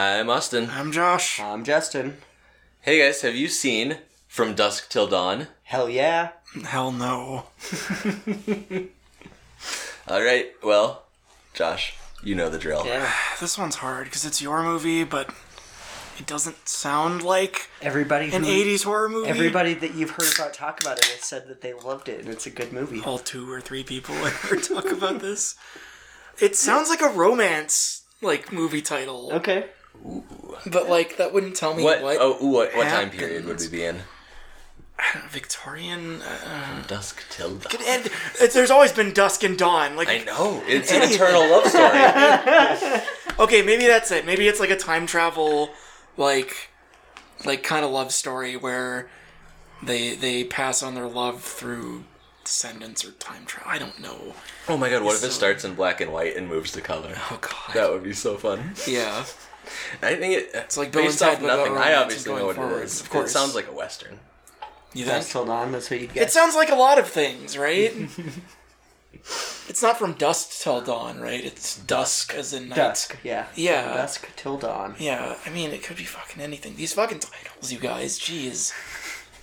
Hi, I'm Austin. I'm Josh. I'm Justin. Hey guys, have you seen From Dusk Till Dawn? Hell yeah. Hell no. All right, well, Josh, you know the drill. Yeah. This one's hard because it's your movie, but it doesn't sound like Everybody an who, 80s horror movie. everybody that you've heard about talk about it has said that they loved it and it's a good movie. All two or three people I heard talk about this. It sounds like a romance like movie title, Okay. But like that wouldn't tell me What? what, Oh, ooh, what, what time period would we be in? Victorian. Uh, From Dusk Till Dawn. it's, there's always been dusk and dawn. Like I know it's an eternal love story. Okay, maybe that's it. Maybe it's like a time travel, like, like kind of love story where they they pass on their love through descendants or time travel. I don't know. oh my god, what if it starts in black and white and moves to color? Oh god. That would be so fun. yeah. I think it. It's like Bill based and off Ted, but about nothing. I romance obviously and know what going it forward, is. of course. It sounds like a western. You That's think? hold on. That's what you get. It sounds like a lot of things, right? it's not from dusk till dawn, right? It's dusk as in night. dusk. Yeah. Yeah. From dusk till dawn. Yeah, I mean, it could be fucking anything. These fucking titles, you guys. Jeez.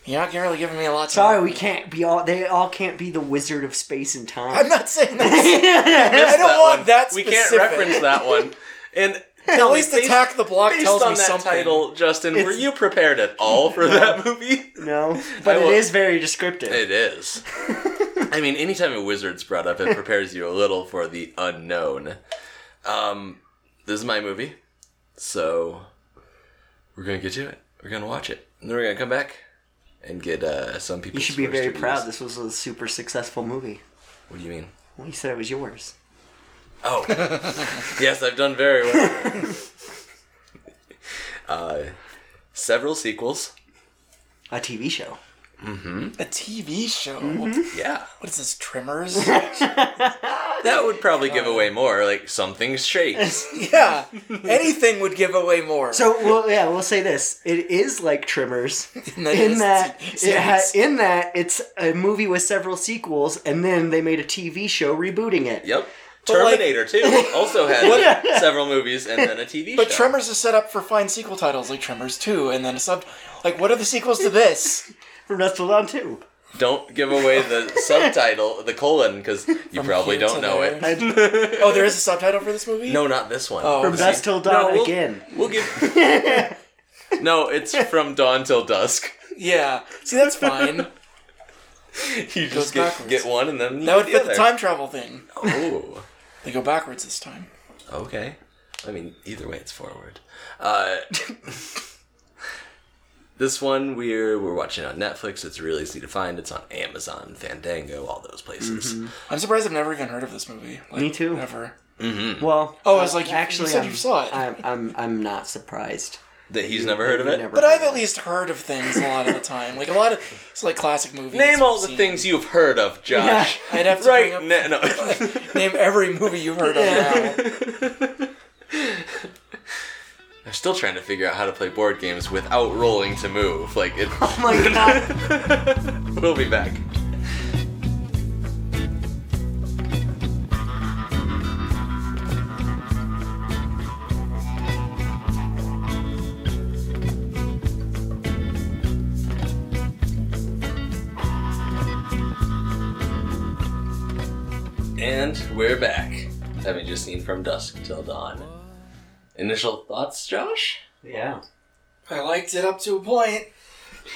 You're not really giving me a lot to Sorry, we can't be all. They all can't be the Wizard of Space and Time. I'm not saying that. I don't want that We can't reference that one. And At least based- Attack the Block Based tells on me that something. title, Justin, were you prepared at all for that movie? no, but I it will- is very descriptive. It is. I mean, anytime a wizard's brought up, it prepares you a little for the unknown. Um, this is my movie, so we're gonna get to it. We're gonna watch it, and then we're gonna come back and get uh, some people. you should be very proud. This was a super successful movie. What do you mean? Well, you said it was yours. Oh, yes, I've done very well. uh, several sequels. A TV show. A TV show. Yeah, What is this, Tremors? that would probably give away more. Like something's shaped. yeah. Anything would give away more. So, well, yeah, we'll say this: it is like Tremors In that in that a it ha- in that it's a movie with several sequels, and then they made a TV show rebooting it. Yep. But, like- Terminator 2 also had several movies and then a TV but show. Tremors is set up for fine sequel titles like Tremors 2 and then a sub. Like, what are the sequels to this? From Dusk Till Dawn too. Don't give away the subtitle, the colon, because you probably don't know there. it. Oh, there is a subtitle for this movie? No, not this one. Oh, From okay. Dusk Till Dawn No, we'll- again. We'll give. no, it's from dawn till dusk. Yeah. See, that's fine. You just get, backwards. get one and then you That would get fit the the time travel thing. Oh, They go backwards this time. okay. I mean, either way, it's forward. Uh, this one we're we're watching on Netflix. It's really easy to find. It's on Amazon, Fandango, all those places. I'm surprised I've never even heard of this movie. Like, Me too. Never. Mm-hmm. Well, Oh, I was like, you- you actually, said I'm, you saw it. I'm, I'm, I'm not surprised. That he's never heard of it. Never But I've of at least heard of things a lot of the time. Like a lot of it's like classic movies. Name all we've the seen. things you've heard of, Josh. I'd have to right? bring up, na- no. name every movie you've heard of now. I'm still trying to figure out how to play board games without rolling to move. Like it. Oh my god. we'll be back. And we're back. Having just seen From Dusk Till Dawn. Initial thoughts, Josh? yeah. I liked it up to a point,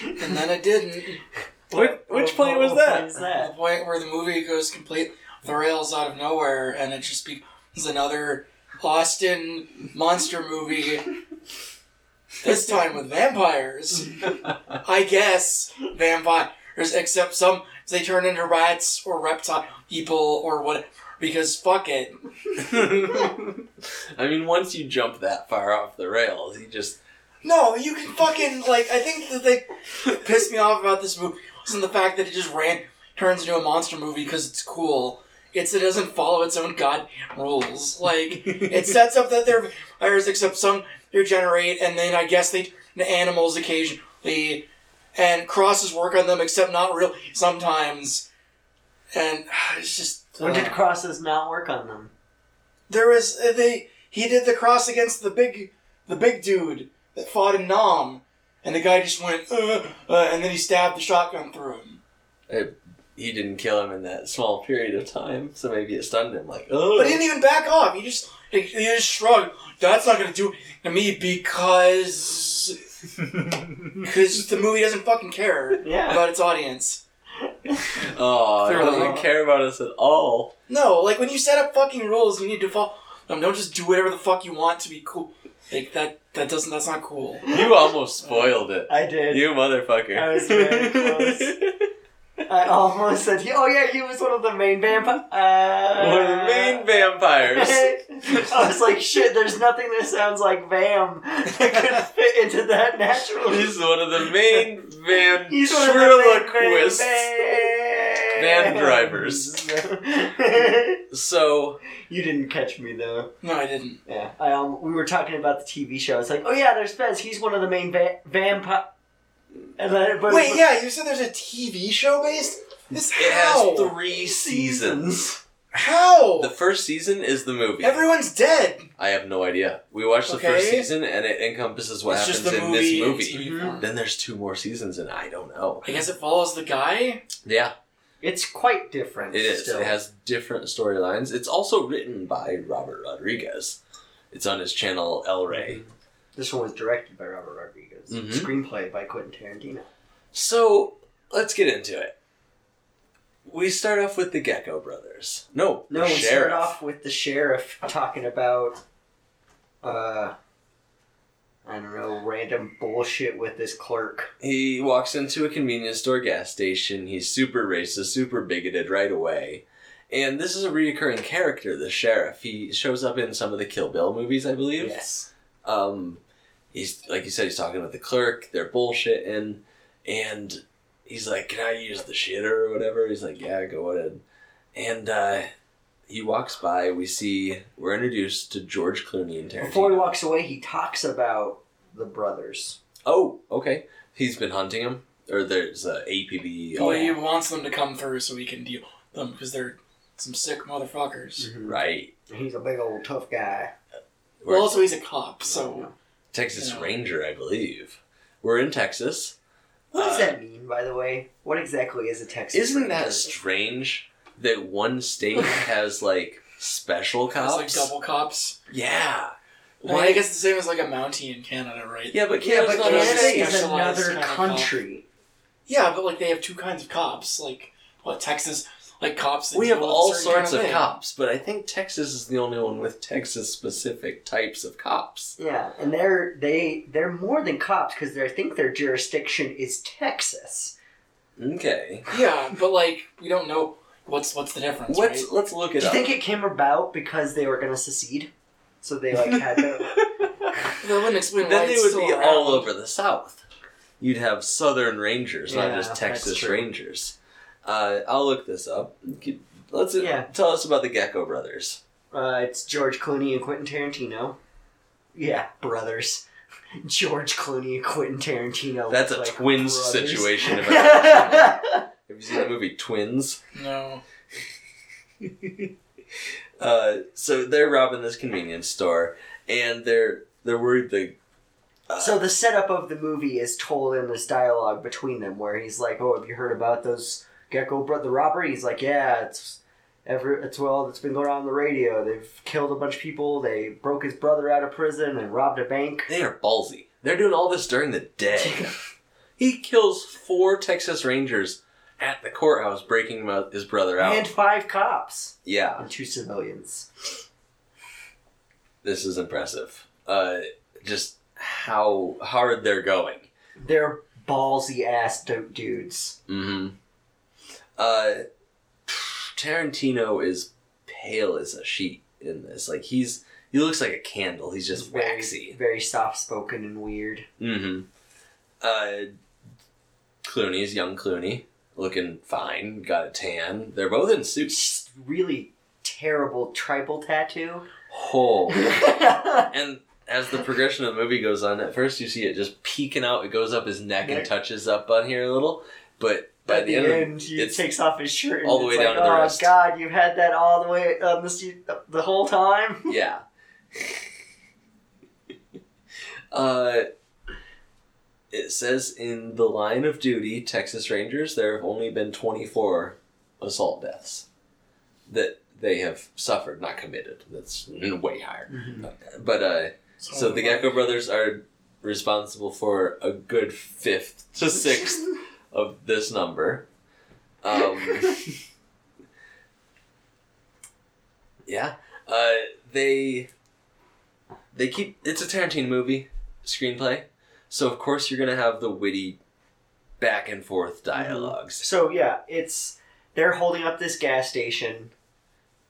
and then I didn't. Which, which point was that? The point where the movie goes complete off the rails out of nowhere, and it just becomes another Austin monster movie. This time with vampires. I guess vampires, except some they turn into rats or reptile people or what. Because fuck it. I mean, once you jump that far off the rails, you just No, you can fucking like. I think the thing that pissed me off about this movie wasn't the fact that it just ran turns into a monster movie because it's cool. It's it doesn't follow its own god rules. Like it sets up that they're vampires, except some regenerate, and then I guess they turn into animals occasionally, and crosses work on them, except not really sometimes. And it's just When did uh, crosses not work on them? there was uh, they he did the cross against the big the big dude that fought in Nam, and the guy just went, uh, uh, and then he stabbed the shotgun through him. He didn't kill him in that small period of time, so maybe it stunned him. Like, oh, But he didn't even back off. He just he, he just shrugged. That's not gonna do to me because because the movie doesn't fucking care Yeah. about its audience. oh, he Clearly. doesn't care about us at all. No, like when you set up fucking rules, you need to follow. them. don't just do whatever the fuck you want to be cool. Like that. That doesn't. That's not cool. You almost spoiled it. I did. You motherfucker. I was very close. I almost said, "Oh yeah, he was one of the main vampires." Uh, One of the main vampires. I was like, "Shit, there's nothing that sounds like Vam that could fit into that naturally." He's one of the main van He's one of the main van, Van drivers. So, you didn't catch me though. No, I didn't. Yeah, I um, we were talking about the TV show. It's like, oh yeah, there's Fez. He's one of the main va- vampire. And then, but Wait, yeah, you said there's a TV show based. This it how? has three seasons. How? The first season is the movie. Everyone's dead. I have no idea. We watched the first Okay. season and it encompasses what it's just happens the in movie. this in movie. TV form. Then there's two more seasons and I don't know. I guess it follows the guy. Yeah, It's quite different. it is. Still. It has different storylines. It's also written by Robert Rodriguez. It's on his channel El Rey. This one was directed by Robert Mhm. Screenplay by Quentin Tarantino. So let's get into it. We start off with the Gecko brothers. No, No, we start off with the sheriff talking about, uh, I don't know, random bullshit with this clerk. He walks into a convenience store gas station. He's super racist, super bigoted right away. And this is a reoccurring character, the sheriff. He shows up in some of the Kill Bill movies, I believe. Yes. Um, he's like you said, he's talking with the clerk. They're bullshitting, and he's like, "Can I use the shitter or whatever?" He's like, "Yeah, go ahead." And uh, he walks by. We see we're introduced to George Clooney and Tarantino. Before he walks away, he talks about the brothers. oh, okay. He's been hunting him, or there's a APB. Well, yeah. he wants them to come through so he can deal with them because they're some sick motherfuckers. Right. He's a big old tough guy. We're Well, also he's a cop, so Texas you know. Ranger, I believe. We're in Texas. What does Uh, that mean, by the way? What exactly is a Texas? Isn't that strange that one state has like special it's cops? like double cops. Yeah. I, mean, I guess the same as like a Mountie in Canada, right? Yeah, but Yeah, but not Canada is another kind of country. Yeah, but like they have two kinds of cops. Like what Texas, like cops. that We have all sorts kind of thing. cops, but I think Texas is the only one with Texas specific types of cops. Yeah, and they're they they're more than cops because I think their jurisdiction is Texas. Okay. Yeah, but like we don't know what's what's the difference. Let's right? let's look it Do it you think it came about because they were going to secede? So they like had to. That wouldn't explain why then they it's would still be around. all over the South. You'd have Southern Rangers, not just that's Texas true. Rangers. Uh, I'll look this up. Keep- Let's Yeah. tell us about the Gecko brothers. Uh, it's George Clooney and Quentin Tarantino. Yeah, brothers. George Clooney and Quentin Tarantino. That's a like twins brothers. situation. If I've ever seen one. Have you seen the movie Twins? No. Uh, so they're robbing this convenience store, and they're they're worried the. Uh, So the setup of the movie is told in this dialogue between them, where he's like, "Oh, have you heard about those Gecko bro- the robbery?" He's like, "Yeah, it's every it's well, it's been going on, on the radio. They've killed a bunch of people. They broke his brother out of prison and robbed a bank." they are ballsy. They're doing all this during the day. he kills four Texas Rangers at the courthouse, breaking his brother out. And five cops yeah, and two civilians. this is impressive. Uh, just how hard they're going. They're ballsy ass dope dudes. Mm-hmm. Uh, Tarantino is pale as a sheet in this. Like he's he looks like a candle. He's just very, waxy. very soft spoken and weird. Mm-hmm. Uh, Clooney's young Clooney, looking fine, got a tan. They're both in suits. Really terrible tribal tattoo. Oh. and as the progression of the movie goes on, at first you see it just peeking out. It goes up his neck and touches up on here a little, but by At the, the, end, end, he takes off his shirt all the way like, down to the oh wrist." god, you've had that all the way on the seat the whole time. yeah. Uh, it says in the line of duty, Texas Rangers, there have only been 24 assault deaths that they have suffered, not committed. That's way higher. But uh, so the Gecko brothers are responsible for a good fifth to sixth of this number. Um, yeah, uh, they they keep it's a Tarantino movie screenplay, so of course you're gonna have the witty back and forth dialogues. So yeah, it's they're holding up this gas station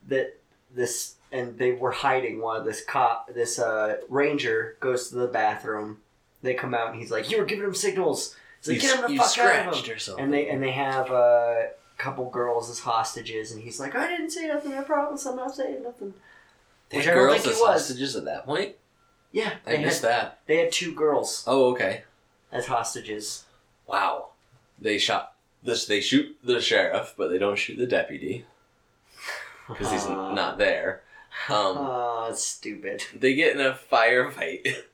that this and they were hiding while this cop this uh ranger goes to the bathroom. They come out and he's like, You were giving him signals. Like, You Get him the fuck out of him. or something. And they and they have a couple girls as hostages and he's like, I didn't say nothing, I promise I'm not saying nothing. They Which had girls as was. hostages at that point. Yeah. I They had, missed that. they had two girls Oh, okay. as hostages. Wow. They shot this. They shoot the sheriff, but they don't shoot the deputy because he's Uh, not there. Um, Oh, it's stupid. they get in a firefight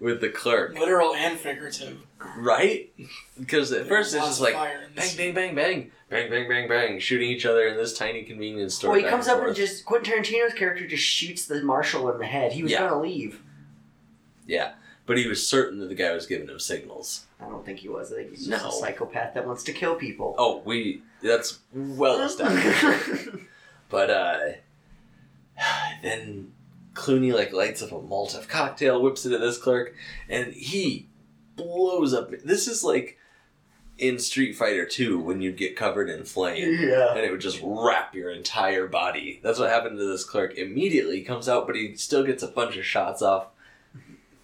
with the clerk, literal and figurative. right? Because at first it's just like bang, bang, bang, bang, bang, bang, bang, bang, shooting each other in this tiny convenience store. Well, he back comes up and just Quentin Tarantino's character just shoots the marshal in the head. He was Yeah. gonna leave. yeah, but he was certain that the guy was giving him signals. I don't think he was. I think he's just No. a psychopath that wants to kill people. Oh, we that's well established. But uh then Clooney like lights up a Molotov cocktail, whips it at this clerk, and he blows up. This is like in Street Fighter 2 when you'd get covered in flame yeah. and it would just wrap your entire body. That's what happened to this clerk. Immediately he comes out, but he still gets a bunch of shots off.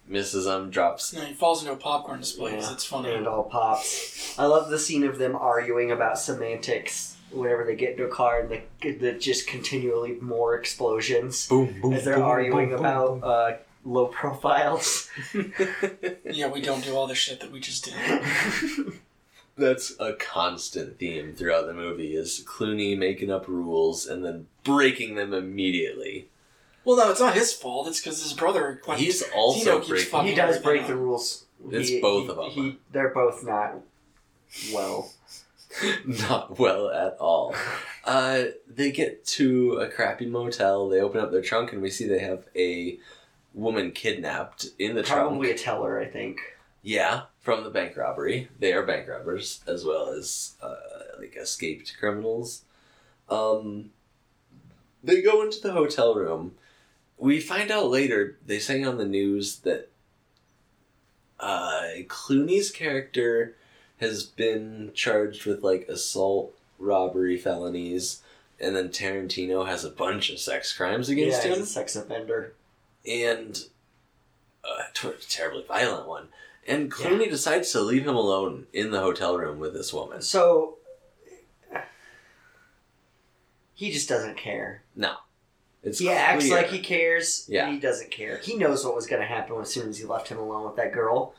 Misses him, drops. No, he falls into a popcorn display. Yeah. It's funny. And all pops. I love the scene of them arguing about semantics whenever they get into a car and the, the just continually more explosions Boom, boom, as they're boom, arguing boom, about boom, uh, low profiles. Yeah, we don't do all the shit that we just did. That's a constant theme throughout the movie is Clooney making up rules and then breaking them immediately. Well, no, it's not his fault. It's because his brother. Quentin He's Tarantino also keeps breaking. fucking he does break the rules. It's He- both he- them. He, they're both not well. Not well at all. Uh, they get to a crappy motel. They open up their trunk and we see they have a woman kidnapped in the trunk. Probably trunk. a teller, I think. Yeah, from the bank robbery. They are bank robbers as well as uh, like escaped criminals. Um, they go into the hotel room. We find out later they say on the news that uh, Clooney's character has been charged with like assault, robbery, felonies, and then Tarantino has a bunch of sex crimes against yeah, him he's a sex offender. and uh, a ter- terribly violent one. And Clooney decides to leave him alone in the hotel room with this woman. So he just doesn't care. No, it's he acts like he cares. Yeah. but he doesn't care. He knows what was going to happen as soon as he left him alone with that girl.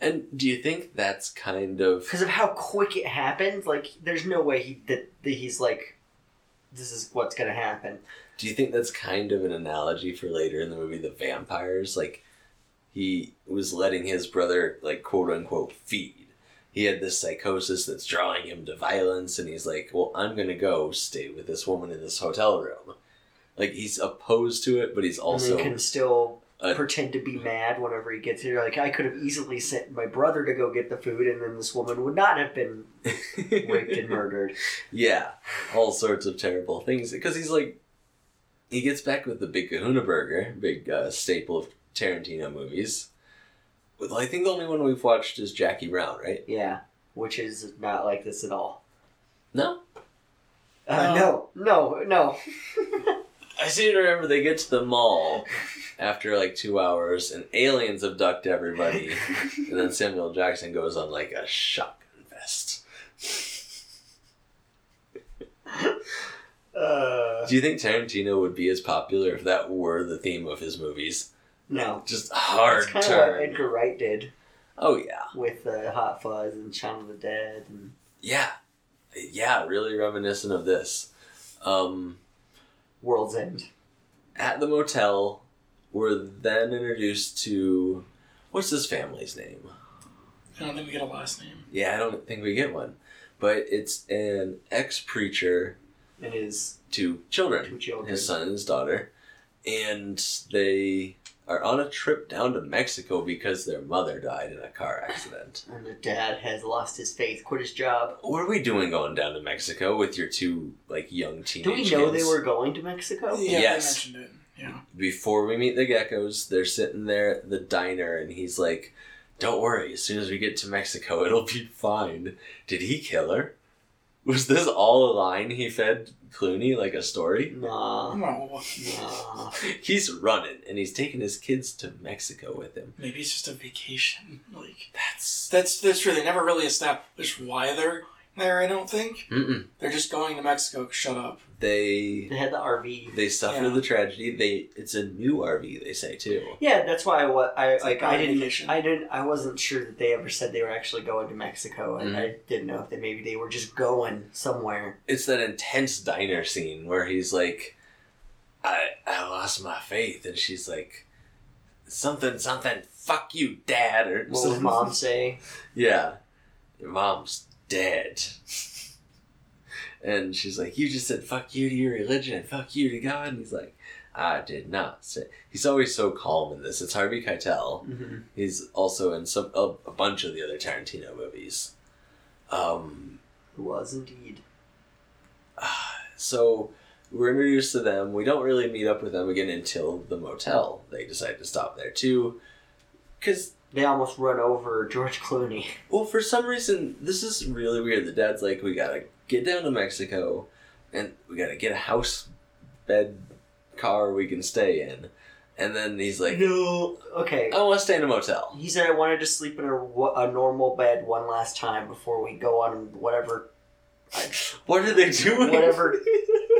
And do you think that's kind of Because of how quick it happened, like there's no way he that, that he's like, this is what's going to happen. do you think that's kind of an analogy for later in the movie the vampires? Like he was letting his brother like quote unquote feed. He had this psychosis that's drawing him to violence, and he's like, "Well, I'm gonna go stay with this woman in this hotel room." Like he's opposed to it, but he's also and can still a- pretend to be mad whenever he gets here. Like I could have easily sent my brother to go get the food, and then this woman would not have been raped and murdered. Yeah, all sorts of terrible things. Because he's like, he gets back with the Big Kahuna Burger, big uh, staple of Tarantino movies. Well, I think the only one we've watched is Jackie Brown, right? Yeah, which is not like this at all. No, Uh, no, no, no. I seem to remember they get to the mall after like two hours, and aliens abduct everybody, and then Samuel Jackson goes on like a shotgun vest. Uh, Do you think Tarantino would be as popular if that were the theme of his movies? no. Just hard That's kind of what. Edgar Wright did Oh yeah. with uh, Hot Fuzz and Shaun of the Dead. And Yeah, yeah, really reminiscent of this. Um, World's End. at the motel, we're then introduced to what's his family's name? I don't think we get a last name. Yeah, I don't think we get one, but it's an ex preacher And his to children, two children. his son and his daughter, and they are on a trip down to Mexico because their mother died in a car accident. And the dad has lost his faith, quit his job. What are we doing going down to Mexico with your two like young teenage Do we know kids? they were going to Mexico? Yeah, Yes. they mentioned it. Yeah. Before we meet the geckos, they're sitting there at the diner, and he's like, "Don't worry, as soon as we get to Mexico, it'll be fine." Did he kill her? Was this all a line he fed Clooney like a story? Nah. No, Nah. He's running, and he's taking his kids to Mexico with him. maybe it's just a vacation. Like That's that's that's true. They never really established why they're there. I don't think Mm-mm. they're just going to Mexico. Shut up. they They had the RV. they suffer Yeah. the tragedy. They it's a new RV. They say too. Yeah, that's why I, wa- I It's like like I didn't vacation. I didn't I wasn't sure that they ever said they were actually going to Mexico and Mhm. I didn't know if they maybe they were just going somewhere. It's that intense diner scene where he's like, "I I lost my faith," and she's like, "Something something, fuck you, dad," or What would something. mom say? Yeah, your mom's dead. And she's like, You just said fuck you to your religion and fuck you to God. And he's like, I did not say. He's always so calm in this. It's Harvey Keitel. Mm-hmm. He's also in some a, a bunch of the other Tarantino movies. Um, Who was indeed. so we're introduced to them. We don't really meet up with them again until the motel. They decide to stop there too. Because They almost run over George Clooney. Well, for some reason, this is really weird. The dad's like, we gotta get down to Mexico, and we gotta get a house bed car we can stay in. And then he's like, No. Okay. I want to stay in a motel. He said I wanted to sleep in a, a normal bed one last time before we go on whatever What are they doing? whatever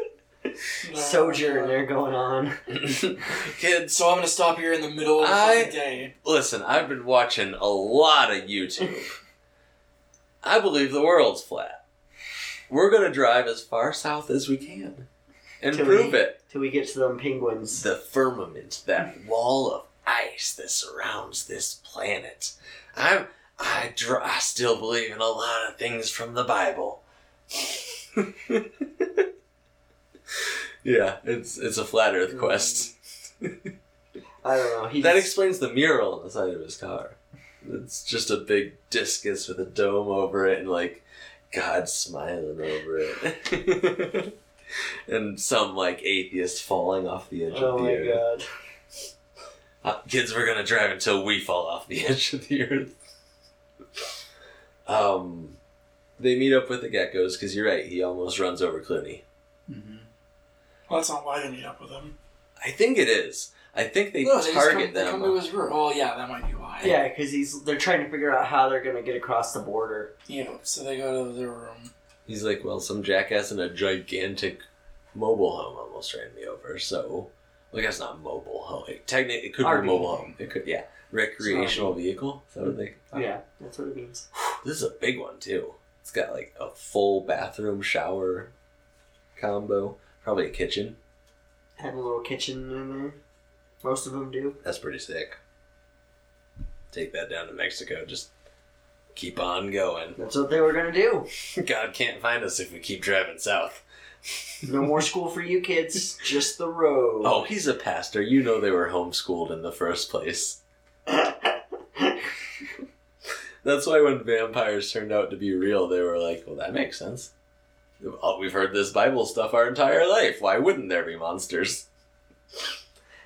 No. sojourn they're going on. Kids, So I'm gonna stop here in the middle of the I- fucking day. listen, I've been watching a lot of YouTube. I believe the world's flat. We're gonna drive as far south as we can and Till prove we- it. Till we get to them penguins. the firmament, that wall of ice that surrounds this planet. I'm, I, dr- I still believe in a lot of things from the Bible. yeah, it's it's a flat Earth quest. I don't know. He's, That explains the mural on the side of his car. It's just a big discus with a dome over it and like God smiling over it. and some like atheist falling off the edge oh of the earth. Oh my earth. god. Uh, kids, we're gonna drive until we fall off the edge of the earth. Um, they meet up with the geckos because you're right. He almost runs over Clooney. Well, that's not why they meet up with him. I think it is. I think they No, they just target come, They them. come to his room. Oh yeah, that might be why. Yeah, because he's they're trying to figure out how they're gonna get across the border. Yeah. So they go to their room. He's like, well, some jackass in a gigantic mobile home almost ran me over. So, well, I guess not mobile home. It, technically, it could be RV. a mobile home. It could, yeah, recreational vehicle. Is that what they? Yeah, that's what it means. This is a big one too. It's got like a full bathroom shower combo. Probably a kitchen. Have a little kitchen in there. Most of them do. That's pretty sick. Take that down to Mexico. Just keep on going. That's what they were gonna do. God can't find us if we keep driving south. No more school for you kids, just the road. Oh, he's a pastor. You know they were homeschooled in the first place. That's why when vampires turned out to be real, they were like, well, that makes sense. Oh, We've heard this Bible stuff our entire life. Why wouldn't there be monsters?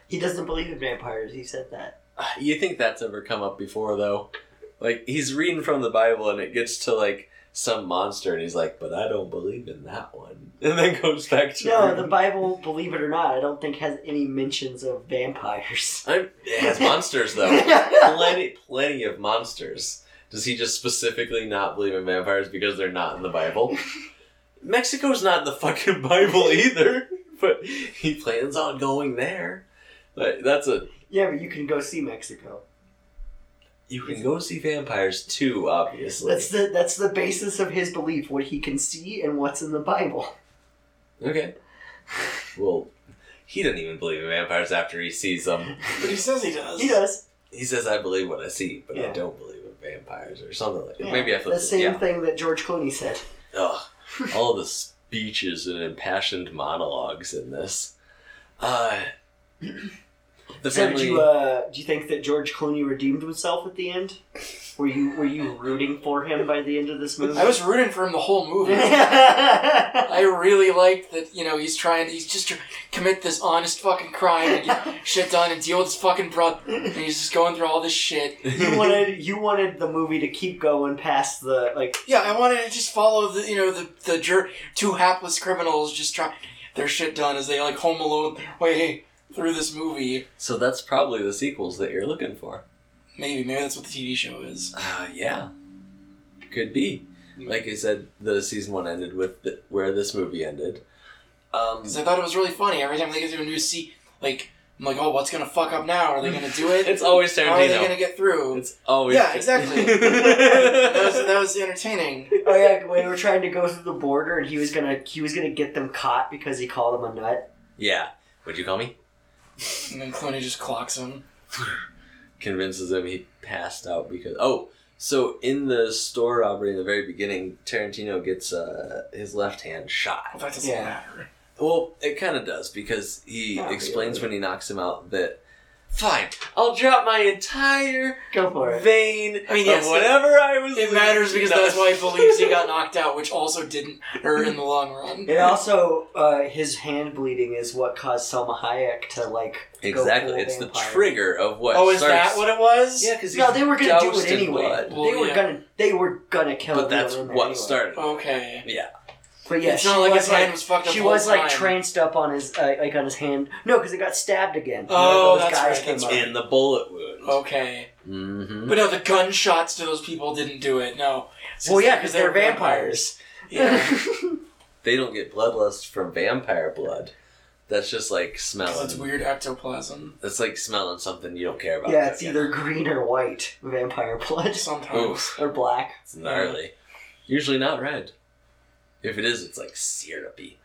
he doesn't believe in vampires. He said that. You think that's ever come up before, though? Like, he's reading from the Bible and it gets to, like, some monster and he's like, but I don't believe in that one. And then goes back to. No, the Bible, believe it or not, I don't think has any mentions of vampires. I'm, it has monsters, though. plenty, plenty of monsters. Does he just specifically not believe in vampires because they're not in the Bible? Mexico's not the fucking Bible either, but he plans on going there. But that's a yeah, but you can go see Mexico. you can go see vampires too, obviously. That's the that's the basis of his belief, what he can see and what's in the Bible. Okay. Well, he doesn't even believe in vampires after he sees them. But he says he does. He does. he says, "I believe what I see, but I don't believe in vampires," or something like that. Yeah, Maybe I the flipped it. same Yeah. thing that George Clooney said. Ugh, all the speeches and impassioned monologues in this. Uh, the So, family. did you uh, do you think that George Clooney redeemed himself at the end? Were you were you rooting for him by the end of this movie? I was rooting for him the whole movie. I really liked that, you know, he's trying he's just trying to commit this honest fucking crime and get shit done and deal with his fucking brother. And he's just going through all this shit. you wanted you wanted the movie to keep going past the like. Yeah, I wanted to just follow the, you know, the, the jur- two hapless criminals just try their shit done as they, like, home alone their way through this movie. so that's probably the sequels that you're looking for. Maybe, maybe that's what the TV show is. Uh, yeah, could be. Like I said, the season one ended with the, where this movie ended. Um, Because I thought it was really funny. Every time they get to a new seat, like, I'm like, oh, what's gonna fuck up now? Are they gonna do it? it's always How are they gonna get through? It's always Yeah, exactly. that was that was entertaining. Oh yeah, when they were trying to go through the border and he was gonna he was gonna get them caught because he called them a nut. yeah. What'd you call me? And then Clooney just clocks him. convinces him he passed out because oh so in the store robbery in the very beginning tarantino gets uh, his left hand shot Well, that doesn't Yeah. matter. well it kind of does because he Not explains really. when he knocks him out that fine i'll drop my entire Go for it. vein I mean, yes, of whatever i was It matters because that's why he believes he got knocked out, which also didn't hurt in the long run. It also, uh, his hand bleeding is what caused Salma Hayek to like. exactly full it's the trigger of what Oh, is starts that what it was? yeah because No, they were gonna do it anyway. Well, they were yeah. gonna they were gonna kill. but that's everyone in there what anyway. started Okay. yeah But yeah, it's she not like was his like hand was fucked up. she the whole was like time. tranced up on his uh, like on his hand. No, because it got stabbed again. Oh, those that's guys right, came that's up. right. in the bullet wound Okay. mm-hmm. But no, the gunshots to those people didn't do it. No. It's Well, yeah, because because they're vampires. Yeah. they don't get bloodlust from vampire blood. That's just like smelling. That's weird ectoplasm. That's like smelling something you don't care about. yeah, it's cooking. either green or white vampire blood, Sometimes. Oof, or black. it's gnarly. Usually not red. If it is, it's like syrupy.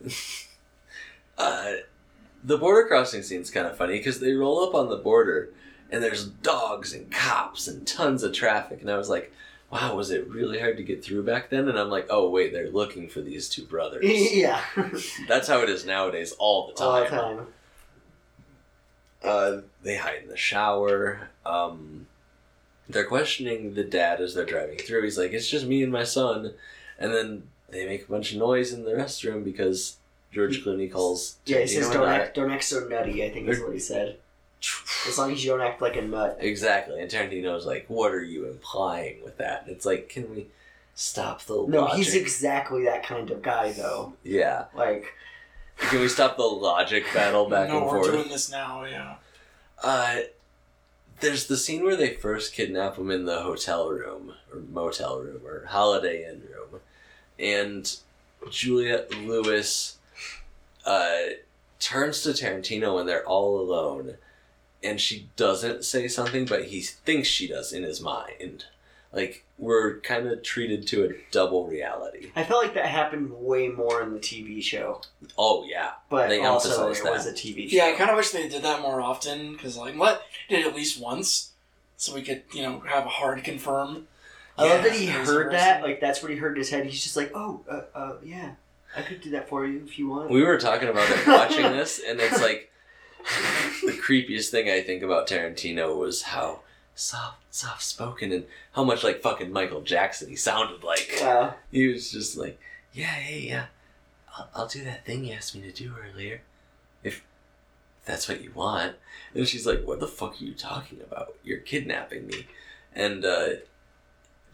uh, the border crossing scene's kind of funny because they roll up on the border and there's dogs and cops and tons of traffic, and I was like, "Wow, was it really hard to get through back then?" And I'm like, "Oh wait, they're looking for these two brothers." yeah, That's how it is nowadays, all the time. all the time. Uh, they hide in the shower. Um, they're questioning the dad as they're driving through. He's like, "It's just me and my son," and then they make a bunch of noise in the restroom because George Clooney calls. Yeah, he says don't act, don't act so nutty. I think is what he said. As long as you don't act like a nut. Exactly, and Tarantino's like, "What are you implying with that?" And it's like, "Can we stop the No, logic?" he's exactly that kind of guy, though. yeah. Like, Can we stop the logic battle back no, and we're doing this now. Yeah. Uh, there's the scene where they first kidnap him in the hotel room or motel room or Holiday Inn room, and Juliette Lewis uh, turns to Tarantino when they're all alone, and she doesn't say something, but he thinks she does in his mind. Like we're kind of treated to a double reality. I felt like that happened way more in the TV show, Oh yeah, but They also it emphasized was that. a TV show. Yeah, I kind of wish they did that more often because, like, what did it at least once, so we could, you know, have a hard confirm. I love that he crazy heard that. Like that's what he heard in his head. He's just like, oh, uh, uh, yeah, I could do that for you if you want. We were talking about it watching this, and it's like the creepiest thing I think about Tarantino was how soft, soft spoken, and how much like fucking Michael Jackson he sounded like. Uh, He was just like, "Yeah, hey, yeah, I'll, I'll do that thing you asked me to do earlier, if that's what you want." And she's like, "What the fuck are you talking about? You're kidnapping me." And uh,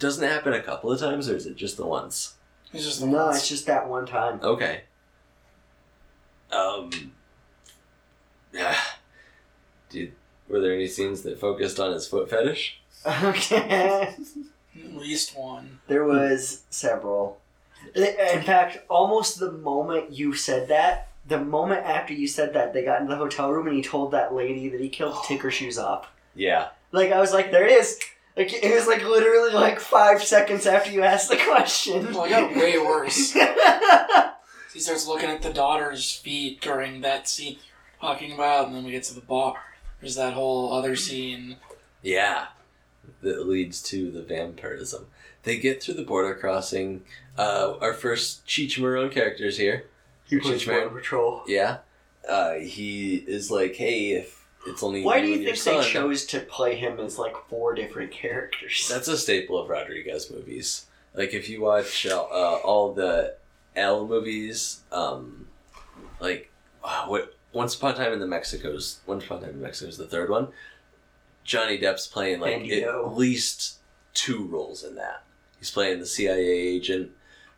doesn't it happen a couple of times, or is it just the once? It's just the no, once. it's just that one time. Okay. Um. Yeah. Did were there any scenes that focused on his foot fetish? Okay. at least one. There was several. In fact, almost the moment you said that, the moment after you said that, they got into the hotel room and he told that lady that he killed to take her shoes off. Yeah. Like I was like, there it is. Like it was like literally like five seconds after you asked the question. Well, it got way worse. He starts looking at the daughter's feet during that scene talking about, and then we get to the bar. There's that whole other scene Yeah, that leads to the vampirism. They get through the border crossing. Uh, our first Cheech Marin characters here. He plays plays Border Border Patrol. Yeah, uh, he is like, hey, if it's only Why do you think they chose to play him as like four different characters? That's a staple of Rodriguez movies. Like if you watch uh, uh, all the L movies, um, like wow, what Once Upon a Time in the Mexico's Once Upon a Time in Mexico is the third one. Johnny Depp's playing like at least two roles in that. He's playing the CIA agent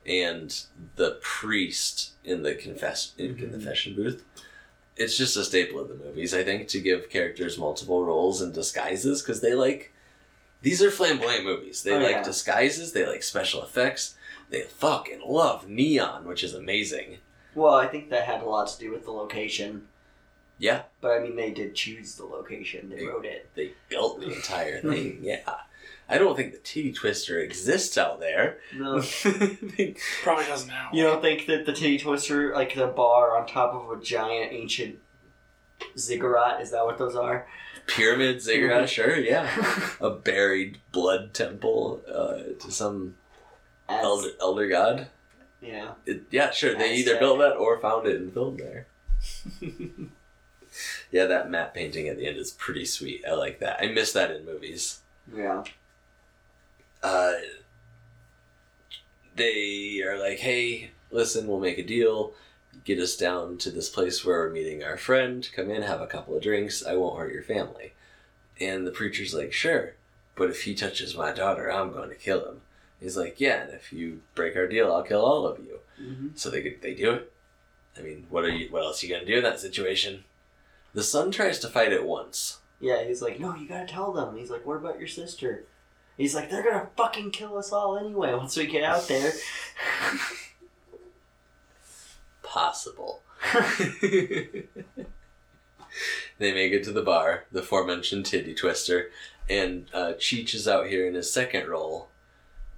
and the priest in the confess in Mhm. confession booth. It's just a staple of the movies, I think, to give characters multiple roles and disguises because they like these are flamboyant movies. They Oh, like yeah. disguises, they like special effects, they fucking love neon, which is amazing. well, I think that had a lot to do with the location. Yeah, But I mean, they did choose the location. They They- wrote it. they built the entire thing. Yeah. I don't think the titty twister exists out there. No. Probably doesn't now. You don't think that the titty twister, like the bar on top of a giant ancient ziggurat, is that what those are? Pyramid ziggurat, sure, yeah. A buried blood temple uh, to some As- elder, elder god. Yeah. It, yeah, sure. They either built that or found it and filmed there. yeah, that map painting at the end is pretty sweet. I like that. I miss that in movies. Yeah. Uh, they are like, hey, listen, we'll make a deal. Get us down to this place where we're meeting our friend. Come in, have a couple of drinks. I won't hurt your family. And the preacher's like, sure, but if he touches my daughter, I'm going to kill him. He's like, yeah, and if you break our deal, I'll kill all of you. hmm So they they do it. I mean, what are you? What else are you gonna do in that situation? The son tries to fight it once. Yeah, he's like, no, you gotta tell them. He's like, what about your sister? He's like, they're gonna fucking kill us all anyway once we get out there. Possible. they make it to the bar, the aforementioned titty twister, and uh, Cheech is out here in his second role,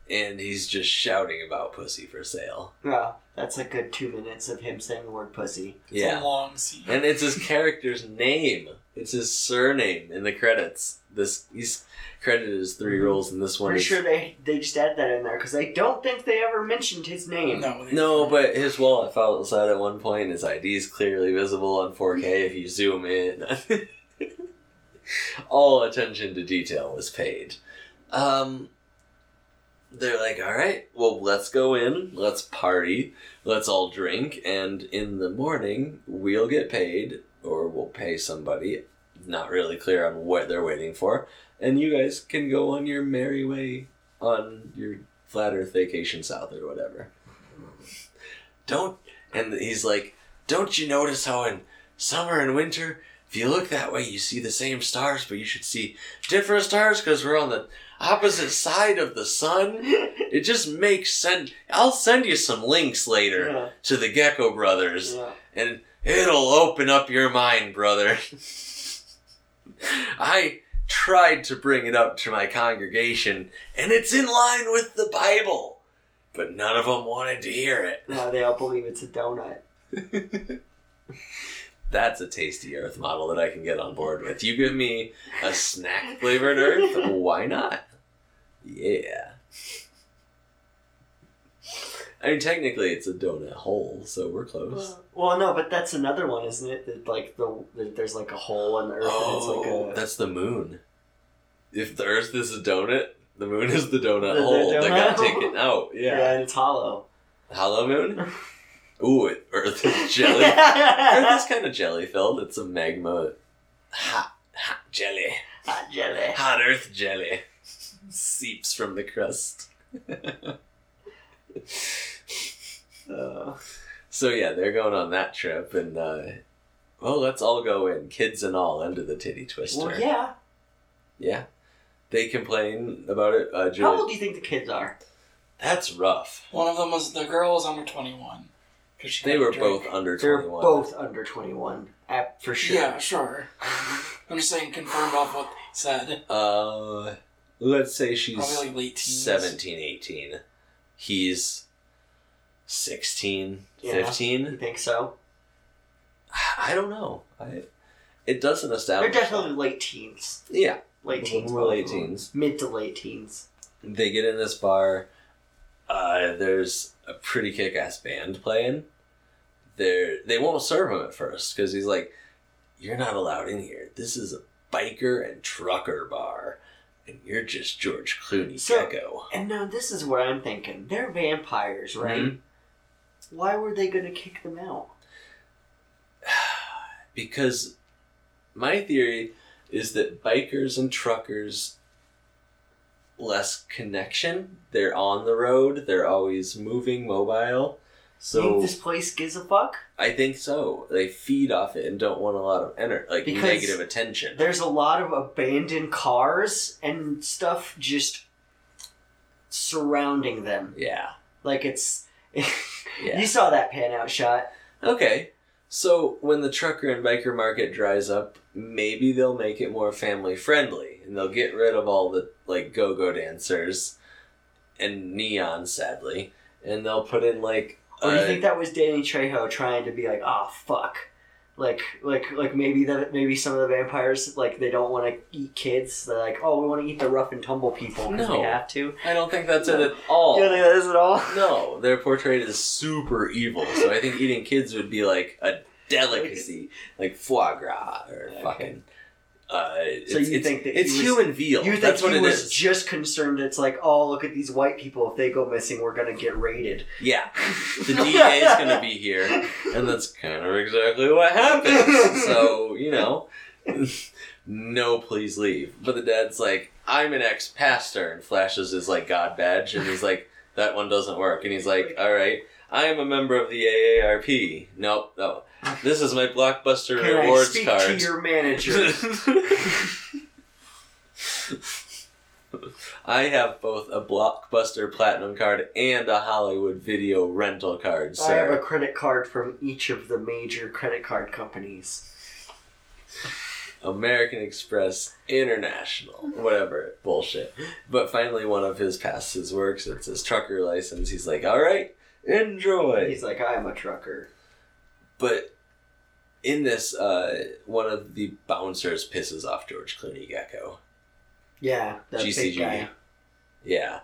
and he's just shouting about pussy for sale. yeah, that's a good two minutes of him saying the word pussy. It's Yeah. a long scene. And it's his character's name. It's his surname in the credits. This he's credited as 3 Mhm. roles, and this one Pretty is sure they they just added that in there because I don't think they ever mentioned his name. no, No, but his wallet fell outside at one point. His ID is clearly visible on 4K if you zoom in. All attention to detail was paid. Um, they're like, all right, well, let's go in, let's party, let's all drink, and in the morning, we'll get paid, or we'll pay somebody. Not really clear on what they're waiting for. And you guys can go on your merry way on your flat earth vacation south or whatever. Don't, and he's like, don't you notice how in summer and winter, if you look that way, you see the same stars, but you should see different stars because we're on the opposite side of the sun. It just makes sense. I'll send you some links later Yeah. to the Gecko Brothers, Yeah. and it'll open up your mind, brother. I tried to bring it up to my congregation, and it's in line with the Bible, but none of them wanted to hear it. No, they all believe it's a donut. That's a tasty Earth model that I can get on board with. You give me a snack flavored Earth, why not? Yeah. I mean, technically, it's a donut hole, so we're close. Well, no, but that's another one, isn't it? That like the that there's like a hole in the earth, and it's Oh, like a oh, that's the moon. If the Earth is a donut, the moon is the donut The- the hole that got donut? taken out. yeah. Yeah. and it's hollow. Hollow moon? Ooh, it, Earth is jelly. Earth is kind of jelly filled. It's a magma. Hot, hot jelly. Hot jelly. Hot Earth jelly. Seeps from the crust. Uh, So yeah, they're going on that trip, and uh, well, let's all go in, kids and all, into the titty twister. well, yeah. Yeah. They complain about it. Uh, How old do you think the kids are? that's rough. One of them was the girl was under twenty one. They were both under They're 21. both under twenty one, for sure. Yeah, sure. I'm just saying, confirmed off what they said. Uh, let's say she's Probably like late teens. 17, 18. He's 16, Yeah. 15. You think so? I don't know. I, it doesn't establish. They're definitely late teens. Yeah. late teens, More both late teens. mid to late teens. They get in this bar. Uh, there's a pretty kick-ass band playing. They're, they won't serve him at first because he's like, "You're not allowed in here. This is a biker and trucker bar, and you're just George Clooney So- Gecko." And now this is what I'm thinking. They're vampires, right? Mhm. Why were they going to kick them out? because my theory is that bikers and truckers less connection. They're on the road. They're always moving, mobile. So Think this place gives a fuck? I think so. They feed off it and don't want a lot of ener- like Because negative attention. There's a lot of abandoned cars and stuff just surrounding them. Yeah. Like it's. Yeah. You saw that pan out shot. Okay. So when the trucker and biker market dries up, maybe they'll make it more family friendly and they'll get rid of all the like go-go dancers and neon sadly and they'll put in like Or do you think that was Danny Trejo trying to be like, oh fuck, like like like maybe that maybe some of the vampires like they don't want to eat kids. They're like, oh, we want to eat the rough and tumble people because No. we have to. I don't think that's it at all. You don't think that is at all? No, they're portrayed as super evil. So I think eating kids would be like a delicacy, like foie gras or Okay. fucking. Uh, So you think that it's was- human veal? You think That's what he it was is. just concerned? It's like, oh, look at these white people. If they go missing, we're gonna get raided. Yeah, the DEA is going to be here, and that's kind of exactly what happens. So you know, no, please leave. But the dad's like, I'm an ex-pastor, and flashes his like God badge, and he's like, that one doesn't work, and he's like, all right. I am a member of the AARP. Nope, no. This is my blockbuster Can I rewards speak card. to your manager? I have both a Blockbuster Platinum card and a Hollywood Video rental card, I have a credit card from each of the major credit card companies. American Express International, whatever bullshit. But finally, one of his passes works. It's his trucker license. He's like, "All right, enjoy." He's like, I'm a trucker. But in this, uh, one of the bouncers pisses off George Clooney Gecko. Yeah, that big GCG. guy. Yeah,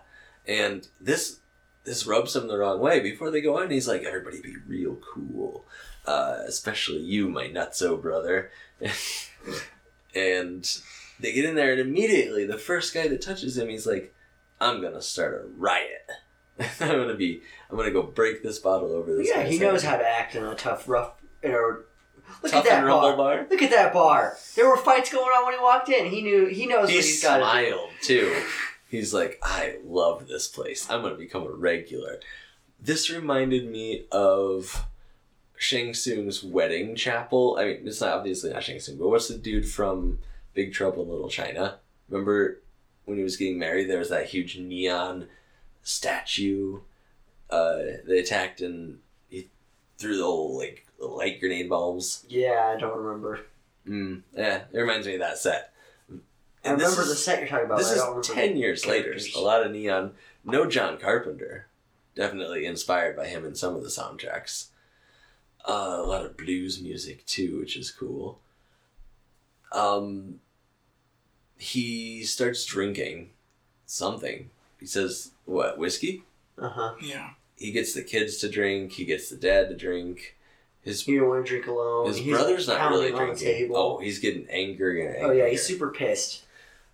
and this this rubs him the wrong way. Before they go on, he's like, "Everybody be real cool, uh, especially you, my nutso brother." and they get in there, and immediately the first guy that touches him, he's like, "I'm gonna start a riot. I'm gonna be, I'm gonna go break this bottle over this." Yeah, he head." knows how to act in a tough, rough, in a look Tough at that bar. bar. Look at that bar. There were fights going on when he walked in. He knew. He knows He what he's got to do. smiled too. He's like, I love this place. I'm gonna become a regular. This reminded me of Shang Tsung's wedding chapel. I mean, it's not obviously not Shang Tsung, but what's the dude from Big Trouble in Little China? Remember when he was getting married? There was that huge neon statue. Uh, they attacked and he threw the whole like light grenade bombs. Yeah, I don't remember. Mm, yeah, it reminds me of that set. And this remember is- the set you're talking about. this I is ten years later. A lot of neon. No John Carpenter. Definitely inspired by him in some of the soundtracks. Uh, a lot of blues music too, which is cool. Um, he starts drinking something. He says, "What whiskey?" Uh-huh. Yeah. he gets the kids to drink. He gets the dad to drink. His He don't want to drink alone. his He's brother's not really drinking. table. Oh, he's getting angry and Oh yeah, he's super pissed.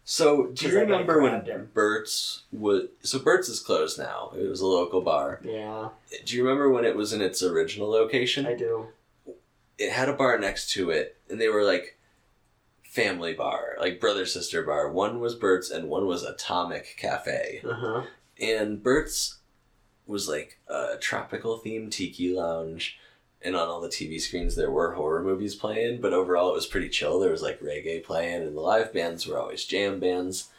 So, do you remember when grabbed him. Burt's was? So Burt's is closed now. It was a local bar. Yeah, Do you remember when it was in its original location? I do. It had a bar next to it, and they were like family bar, like brother sister bar. One was Burt's, and one was Atomic Cafe. Uh huh. And Burt's was like a tropical themed tiki lounge. And on all the TV screens, there were horror movies playing, but overall it was pretty chill. There was like reggae playing, and the live bands were always jam bands.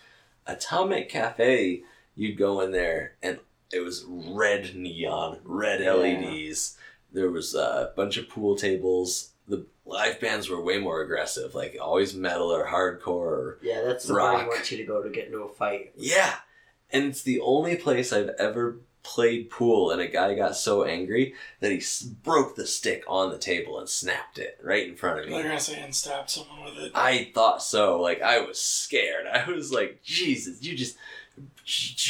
Atomic Cafe, you'd go in there, and it was red neon, red Yeah. LEDs. There was a bunch of pool tables. The live bands were way more aggressive, like always metal or hardcore or Yeah, that's the Rock. want you to go to get into a fight. yeah. And it's the only place I've ever played pool and a guy got so angry that he s- broke the stick on the table and snapped it right in front of me. You're me. gonna say and stab someone with it. I thought so. Like I was scared. I was like, Jesus, you just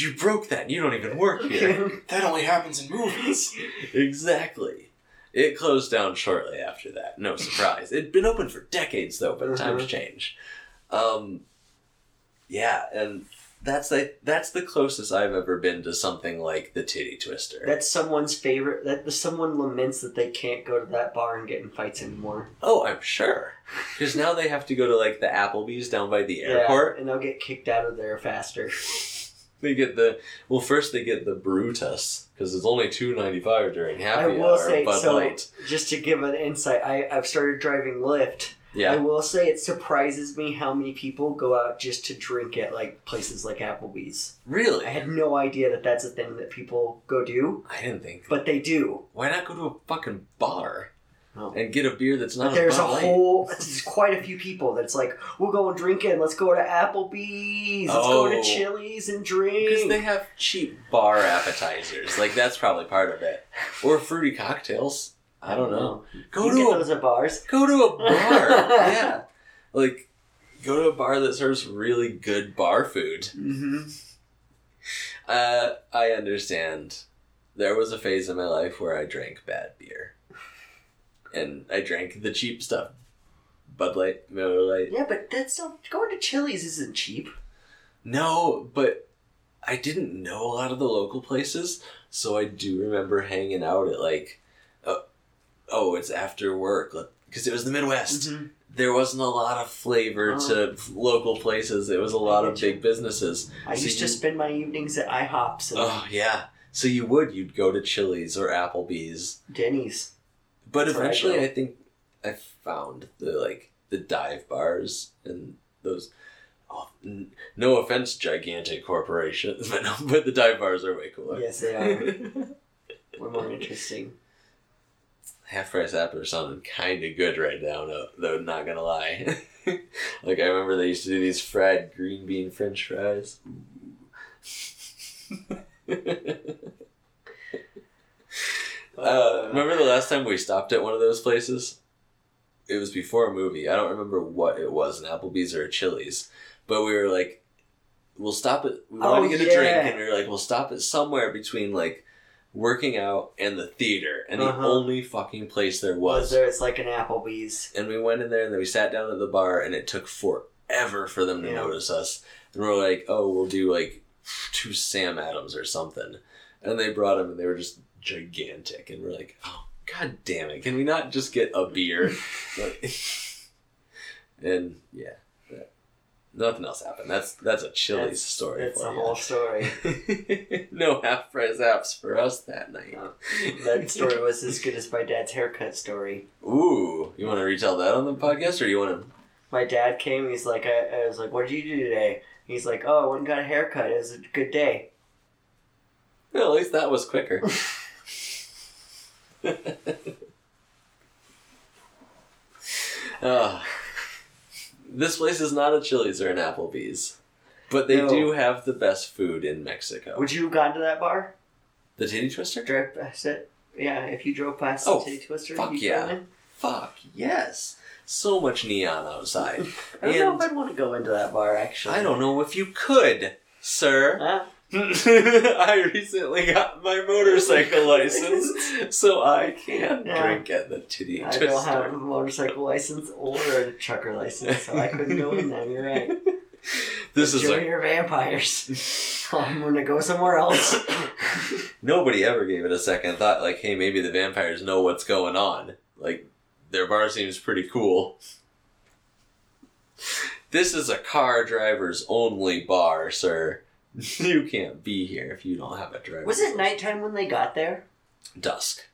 you broke that. You don't even work here. That only happens in movies. exactly. It closed down shortly after that. No surprise. It'd been open for decades though, but times Mhm. change. Um, yeah, and that's the that's the closest I've ever been to something like the Titty Twister. That's someone's favorite. That someone laments that they can't go to that bar and get in fights anymore. oh, I'm sure. Because now they have to go to like the Applebee's down by the airport. Yeah, and they'll get kicked out of there faster. They get the well. First, they get the Brutus because it's only two ninety five during happy I will hour. say Bud so. Light. Just to give an insight, I I've started driving Lyft. I will say it surprises me how many people go out just to drink at like places like Applebee's. Really? I had no idea that that's a thing that people go do, I didn't think. but they do. Why not go to a fucking bar Oh. and get a beer that's not But there's a Light? whole, there's quite a few people that's like, we'll go and drink it. Let's go to Applebee's. Let's go to Oh. Chili's and drink. Because they have cheap bar appetizers. Like that's probably part of it. Or fruity cocktails. I don't know. Go you to get a those at bars. go to a bar. yeah. Like go to a bar that serves really good bar food. Mm-hmm. Uh, I understand. There was a phase in my life where I drank bad beer. And I drank the cheap stuff. Bud Light, Miller Lite. Yeah, but that's not going to Chili's isn't cheap. No, but I didn't know a lot of the local places, so I do remember hanging out at like, oh, it's after work because it was the Midwest. Mm-hmm. There wasn't a lot of flavor to local places. It was a lot of big businesses. I So used you- to spend my evenings at IHOPs and Oh yeah, so you would you'd go to Chili's or Applebee's, Denny's. but That's where I eventually. I think I found the like the dive bars and those. Oh, n- no offense, gigantic corporations, but no, but the dive bars are way cooler. Yes, they are. We're more interesting. Half price apple sounding kind of good right now, though. Not gonna lie. like I remember they used to do these fried green bean French fries. uh, remember the last time we stopped at one of those places? It was before a movie. I don't remember what it was, an Applebee's or a Chili's, but we were like, we'll stop at. We wanted Oh, to get a drink, and we were like, we'll stop at somewhere between like working out and the theater, and Uh-huh. the only fucking place there Was was. there? It's like an Applebee's. And we went in there, and then we sat down at the bar, and it took forever for them to Yeah. notice us. And we're like, oh, we'll do like two Sam Adams or something, and they brought them, and they were just gigantic, and we're like, oh, god damn it, can we not just get a beer? Like- and yeah. Nothing else happened. That's that's a Chili's That's- story. That's for the ya. whole story. no half price apps for us that night. No. that story was as good as my dad's haircut story. Ooh, you want to retell that on the podcast, or you want to? My dad came. He's like, I, I was like, "What did you do today?" He's like, "Oh, I went and got a haircut. It was a good day." Well, at least that was quicker. Ah. This place is not a Chili's or an Applebee's, but they No. do have the best food in Mexico. Would you have gone to that bar? the Titty Twister? Drive past it? Yeah, if you drove past Oh, the Titty Twister, fuck you yeah. go in? Fuck yes! So much neon outside. I don't know And- if I'd want to go into that bar actually. I don't know if you could, sir. Huh? I recently got my motorcycle license, so I can Yeah. drink at the Titty I don't have a motorcycle license or a trucker license, so I couldn't go in there. You're right. This is a your vampires. I'm gonna go somewhere else. nobody ever gave it a second thought. Like, hey, maybe the vampires know what's going on. Like, their bar seems pretty cool. This is a car driver's only bar, sir. You can't be here if you don't have a driver. Was it nighttime when they got there? Dusk.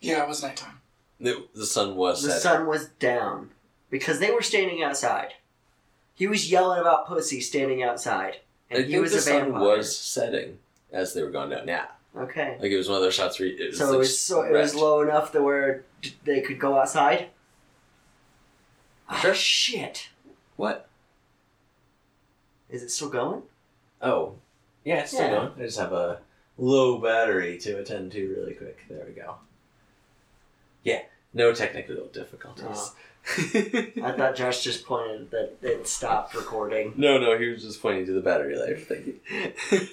Yeah, it was nighttime. The, the sun was The setting. sun was down because they were standing outside. He was yelling about pussy standing outside, I and think he was the a sun vampire. was setting as they were going down. Yeah, Okay. like it was one of those shots where it was So like it was so it was low enough that where they could go outside. Ah, sure. Oh, shit! What? Is it still going? Oh, Yeah, it's still Yeah. going. I just have a low battery to attend to really quick. There we go. Yeah, no technical difficulties. Oh. I thought Josh just pointed that it stopped recording. no, no, he was just pointing to the battery life. Thank you.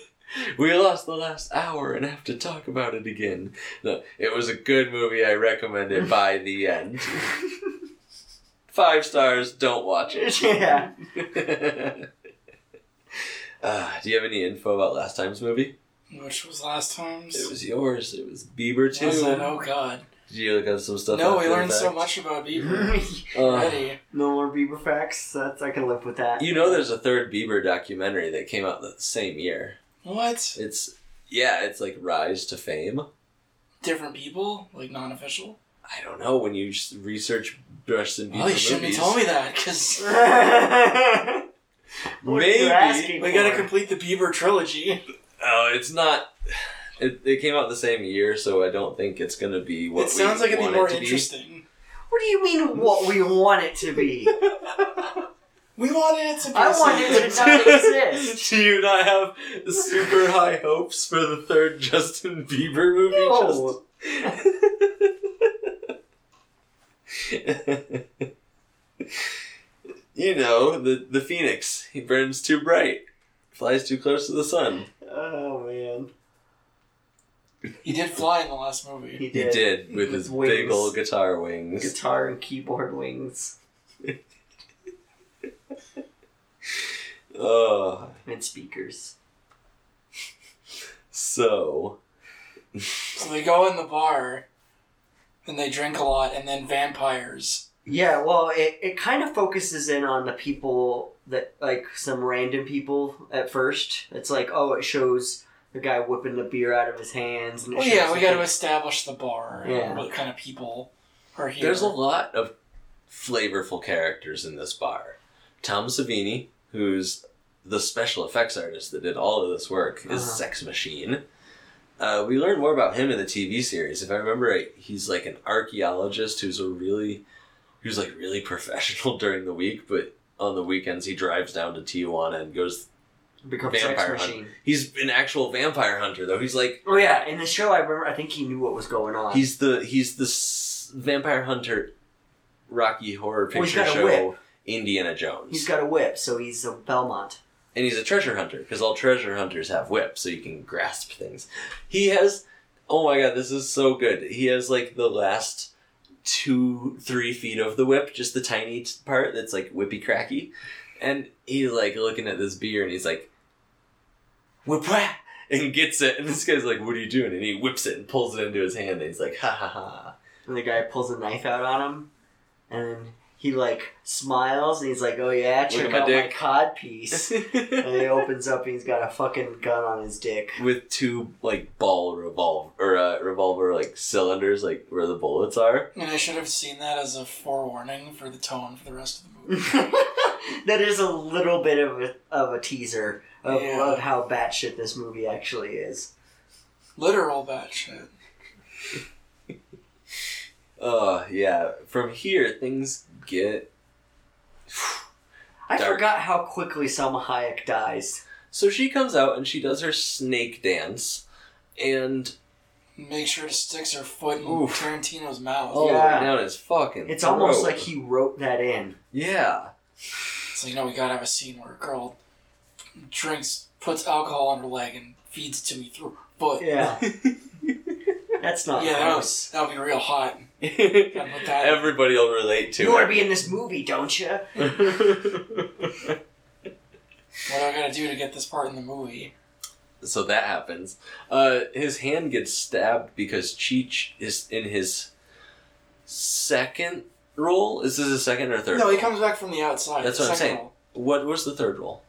we lost the last hour and have to talk about it again. No, it was a good movie. I recommend it by the end. Five stars. Don't watch it. yeah. Uh, do you have any info about last time's movie? Which was last time's. It was yours. It was Bieber too. Was it? Oh god. Did you look up some stuff? No, we learned so much about Bieber Uh, already. no more Bieber facts. That's I can live with that. you know, there's a third Bieber documentary that came out the same year. What? It's yeah, it's like Rise to Fame. Different people? Like non-official? I don't know when you research Justin Bieber Oh, you shouldn't movies. have told me that, because What Maybe. we gotta complete the Bieber trilogy. Oh, it's not. It, it came out the same year, so I don't think it's gonna be what it sounds we like it'd be more it to interesting. What do you mean? What we want it to be? We wanted it to be. I the want it to not exist. Do you not have super high hopes for the third Justin Bieber movie? No. Justin? you know, the, the phoenix. He burns too bright. Flies too close to the sun. Oh man, He did fly in the last movie. he He did. did with his Wings. big old guitar wings. Guitar and keyboard wings Oh, and speakers. so So they go in the bar, and they drink a lot, and then vampires. Yeah, well, it, it kind of focuses in on the people that, like, some random people at first. It's like, oh, it shows the guy whipping the beer out of his hands. And it Well, shows yeah, we got to establish the bar Yeah. and what kind of people are here. there's a lot of flavorful characters in this bar. Tom Savini, who's the special effects artist that did all of this work, is Uh-huh. Sex Machine. Uh, we learned more about him in the TV series. If I remember right, he's like an archaeologist who's a really, who's like really professional during the week, but on the weekends he drives down to Tijuana and goes. Become vampire sex machine. He's an actual vampire hunter though. He's like Oh yeah, in the show, I remember. I think he knew what was going on. he's the he's the s- vampire hunter, Rocky Horror Well, he's Picture got a Show. whip. Indiana Jones. He's got a whip, so he's a Belmont. and he's a treasure hunter because all treasure hunters have whips, so you can grasp things. He has, oh my god, this is so good. He has like the last two, three feet of the whip, just the tiny part that's like whippy cracky, and he's like looking at this beer and he's like, whip and gets it, and this guy's like, what are you doing? And he whips it and pulls it into his hand, and he's like, ha ha ha. And the guy pulls a knife out on him, and he like smiles, and he's like, "Oh yeah, check at my out my cod piece." and he opens up, and he's got a fucking gun on his dick. With two like ball revolver or uh, revolver like cylinders, like where the bullets are. And I should have seen that as a forewarning for the tone for the rest of the movie. that is a little bit of a, of a teaser of, Yeah. of how batshit this movie actually is. Literal batshit. Oh yeah. From here, things get. I Dark. forgot how quickly Salma Hayek dies. So she comes out and she does her snake dance, and Make sure to sticks her foot in Oof. Tarantino's mouth. all the Yeah. way down his fucking. It's almost like he wrote that in. Yeah. It's like, no, we gotta have a scene where a girl drinks, puts alcohol on her leg, and feeds it to me through her foot. Yeah, that's not Yeah, that would, that would be real hot. Put that- Everybody will relate to You want to be in this movie, don't you? What do I gotta do to get this part in the movie? so that happens. Uh, his hand gets stabbed because Cheech is in his second role. Is this his second or third? No, he comes back from the outside. That's the what I'm saying. role. What was the third role?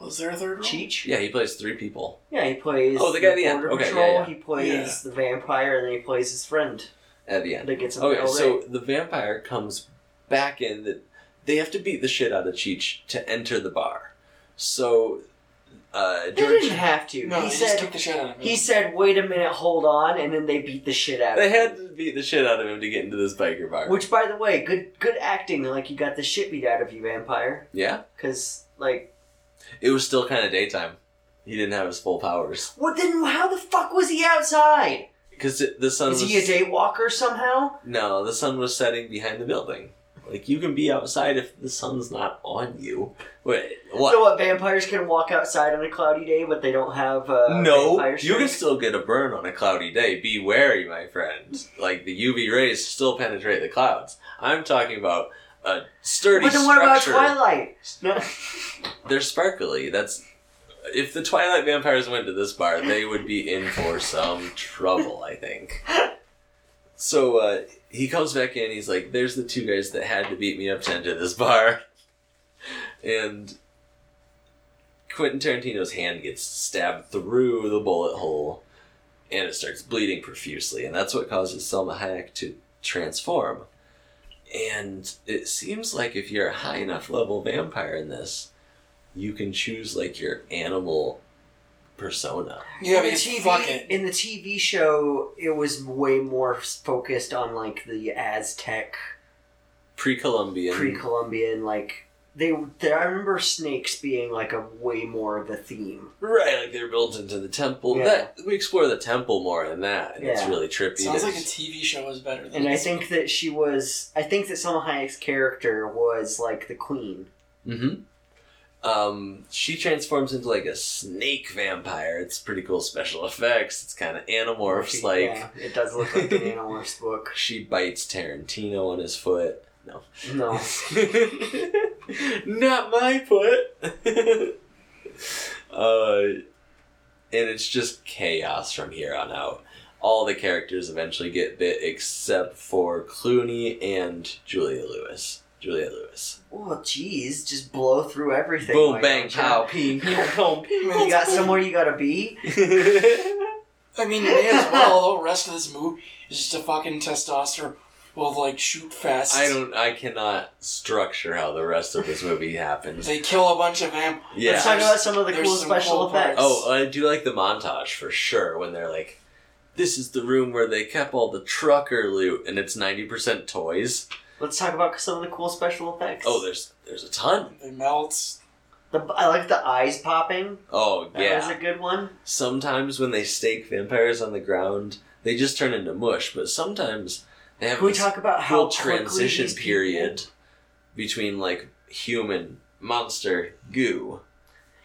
Was there a third role? Cheech? Yeah, he plays three people Yeah, he plays. Oh, the guy at the end. Border Okay, yeah, Patrol. yeah. He plays the vampire, and then he plays his friend at the end. that gets him Okay, killed. so the vampire comes back in. That they have to beat the shit out of Cheech to enter the bar. So uh, They didn't have to. No, he they just said. kicked the shit out of him. He said, "Wait a minute, hold on," and then they beat the shit out. they of him. They had to beat the shit out of him to get into this biker bar. Which, by the way, good good acting. Like you got the shit beat out of you, vampire. yeah, Because like it was still kind of daytime. He didn't have his full powers What then? How the fuck was he outside? Because the sun Is was. he a daywalker somehow? No, the sun was setting behind the building. Like you can be outside if the sun's not on you. Wait, what? So what? Vampires can walk outside on a cloudy day, but they don't have. Uh, no, you can still get a burn on a cloudy day. Be wary, my friend. Like the UV rays still penetrate the clouds. I'm talking about a sturdy But then what about. Twilight? No. They're sparkly. That's if the Twilight vampires went to this bar, they would be in for some trouble. I think. So uh, he comes back in. He's like, "There's the two guys that had to beat me up to enter this bar," and Quentin Tarantino's hand gets stabbed through the bullet hole, and it starts bleeding profusely, and that's what causes Salma Hayek to transform. And it seems like if you're a high enough level vampire in this, you can choose like your animal persona. Yeah, in the TV, fuck it. In the TV show, it was way more focused on like the Aztec, Pre-Columbian. pre-Columbian, like they. they I remember snakes being like a way more of a theme. Right, like they're built into the temple. Yeah. That we explore the temple more in that, and it's really trippy. Sounds like a TV show is better than And I this. think that she was. I think that Salma Hayek's character was like the queen. Mm-hmm. Um, she transforms into like a snake vampire. It's pretty cool special effects. It's kind of animorphs. Like yeah, it does look like an Animorphs book. she bites Tarantino on his foot. No, No, not my foot. uh, and it's just chaos from here on out. All the characters eventually get bit except for Clooney and Juliette Lewis. Juliette Lewis. oh jeez, just blow through everything. Boom, why bang, don't you? pow, ping, pong, ping. You got somewhere you gotta be. I mean, you may as well. The rest of this movie is just a fucking testosterone will like shoot fest. I don't. I cannot structure how the rest of this movie happens. They kill a bunch of vamp. Yeah. Let's talk about some of the There's cool special cool effects. Oh, I do like the montage for sure when they're like, "This is the room where they kept all the trucker loot, and it's ninety percent toys." Let's talk about some of the cool special effects. Oh, there's there's a ton. They melt. the, I like the eyes popping. Oh That was a good one. Sometimes when they stake vampires on the ground, they just turn into mush. But sometimes they have Can we this talk about how whole quickly transition these people- period between like human, monster, goo.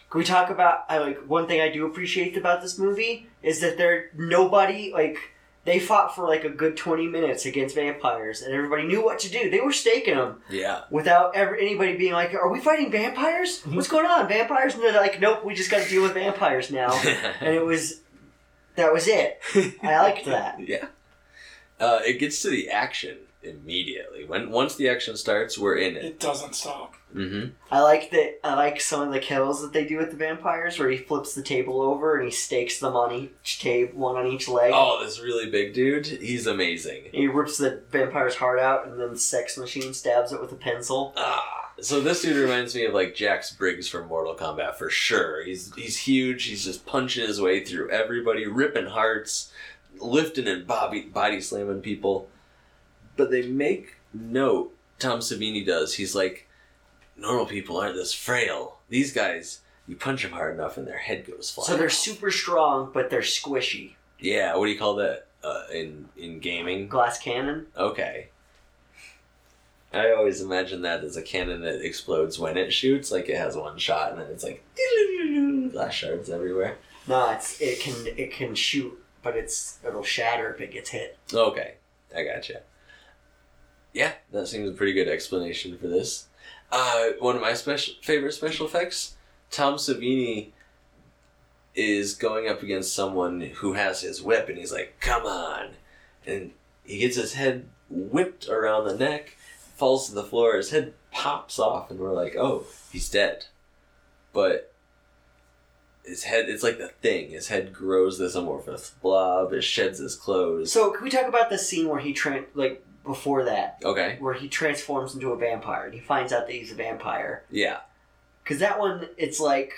Can we talk about? I like one thing I do appreciate about this movie is that there nobody like they fought for like a good twenty minutes against vampires and everybody knew what to do. They were staking them Yeah. without ever anybody being like, "Are we fighting vampires? Mm-hmm. What's going on, vampires?" And they're like, "Nope, we just got to deal with vampires now." and it was that was it. I liked that. Yeah. Uh, it gets to the action immediately. When once the action starts, we're in it. It doesn't stop. Mm-hmm. I like that. I like some of the kills that they do with the vampires, where he flips the table over and he stakes them on each table, one on each leg. Oh, this really big dude. He's amazing. He rips the vampire's heart out, and then the sex machine stabs it with a pencil. Ah. So this dude reminds me of like Jax Briggs from Mortal Kombat for sure. He's he's huge. He's just punching his way through everybody, ripping hearts, lifting and body body slamming people. But they make note. Tom Savini does. He's like, normal people aren't this frail. These guys, you punch them hard enough and their head goes flying. So they're super strong, but they're squishy. Yeah, what do you call that uh, in in gaming? Glass cannon. Okay. I always imagine that as a cannon that explodes when it shoots, like it has one shot and then it's like glass shards everywhere. No, it's it can it can shoot, but it's it'll shatter if it gets hit. Okay, I gotcha. Yeah, that seems a pretty good explanation for this. Uh, one of my special favorite special effects, Tom Savini is going up against someone who has his whip, and he's like, "Come on!" and he gets his head whipped around the neck, falls to the floor, his head pops off, and we're like, "Oh, he's dead." But his head, it's like the thing. His head grows this amorphous blob. It sheds his clothes. So can we talk about the scene where he tran like before that, Okay. where he transforms into a vampire and he finds out that he's a vampire? Yeah. Because that one, it's like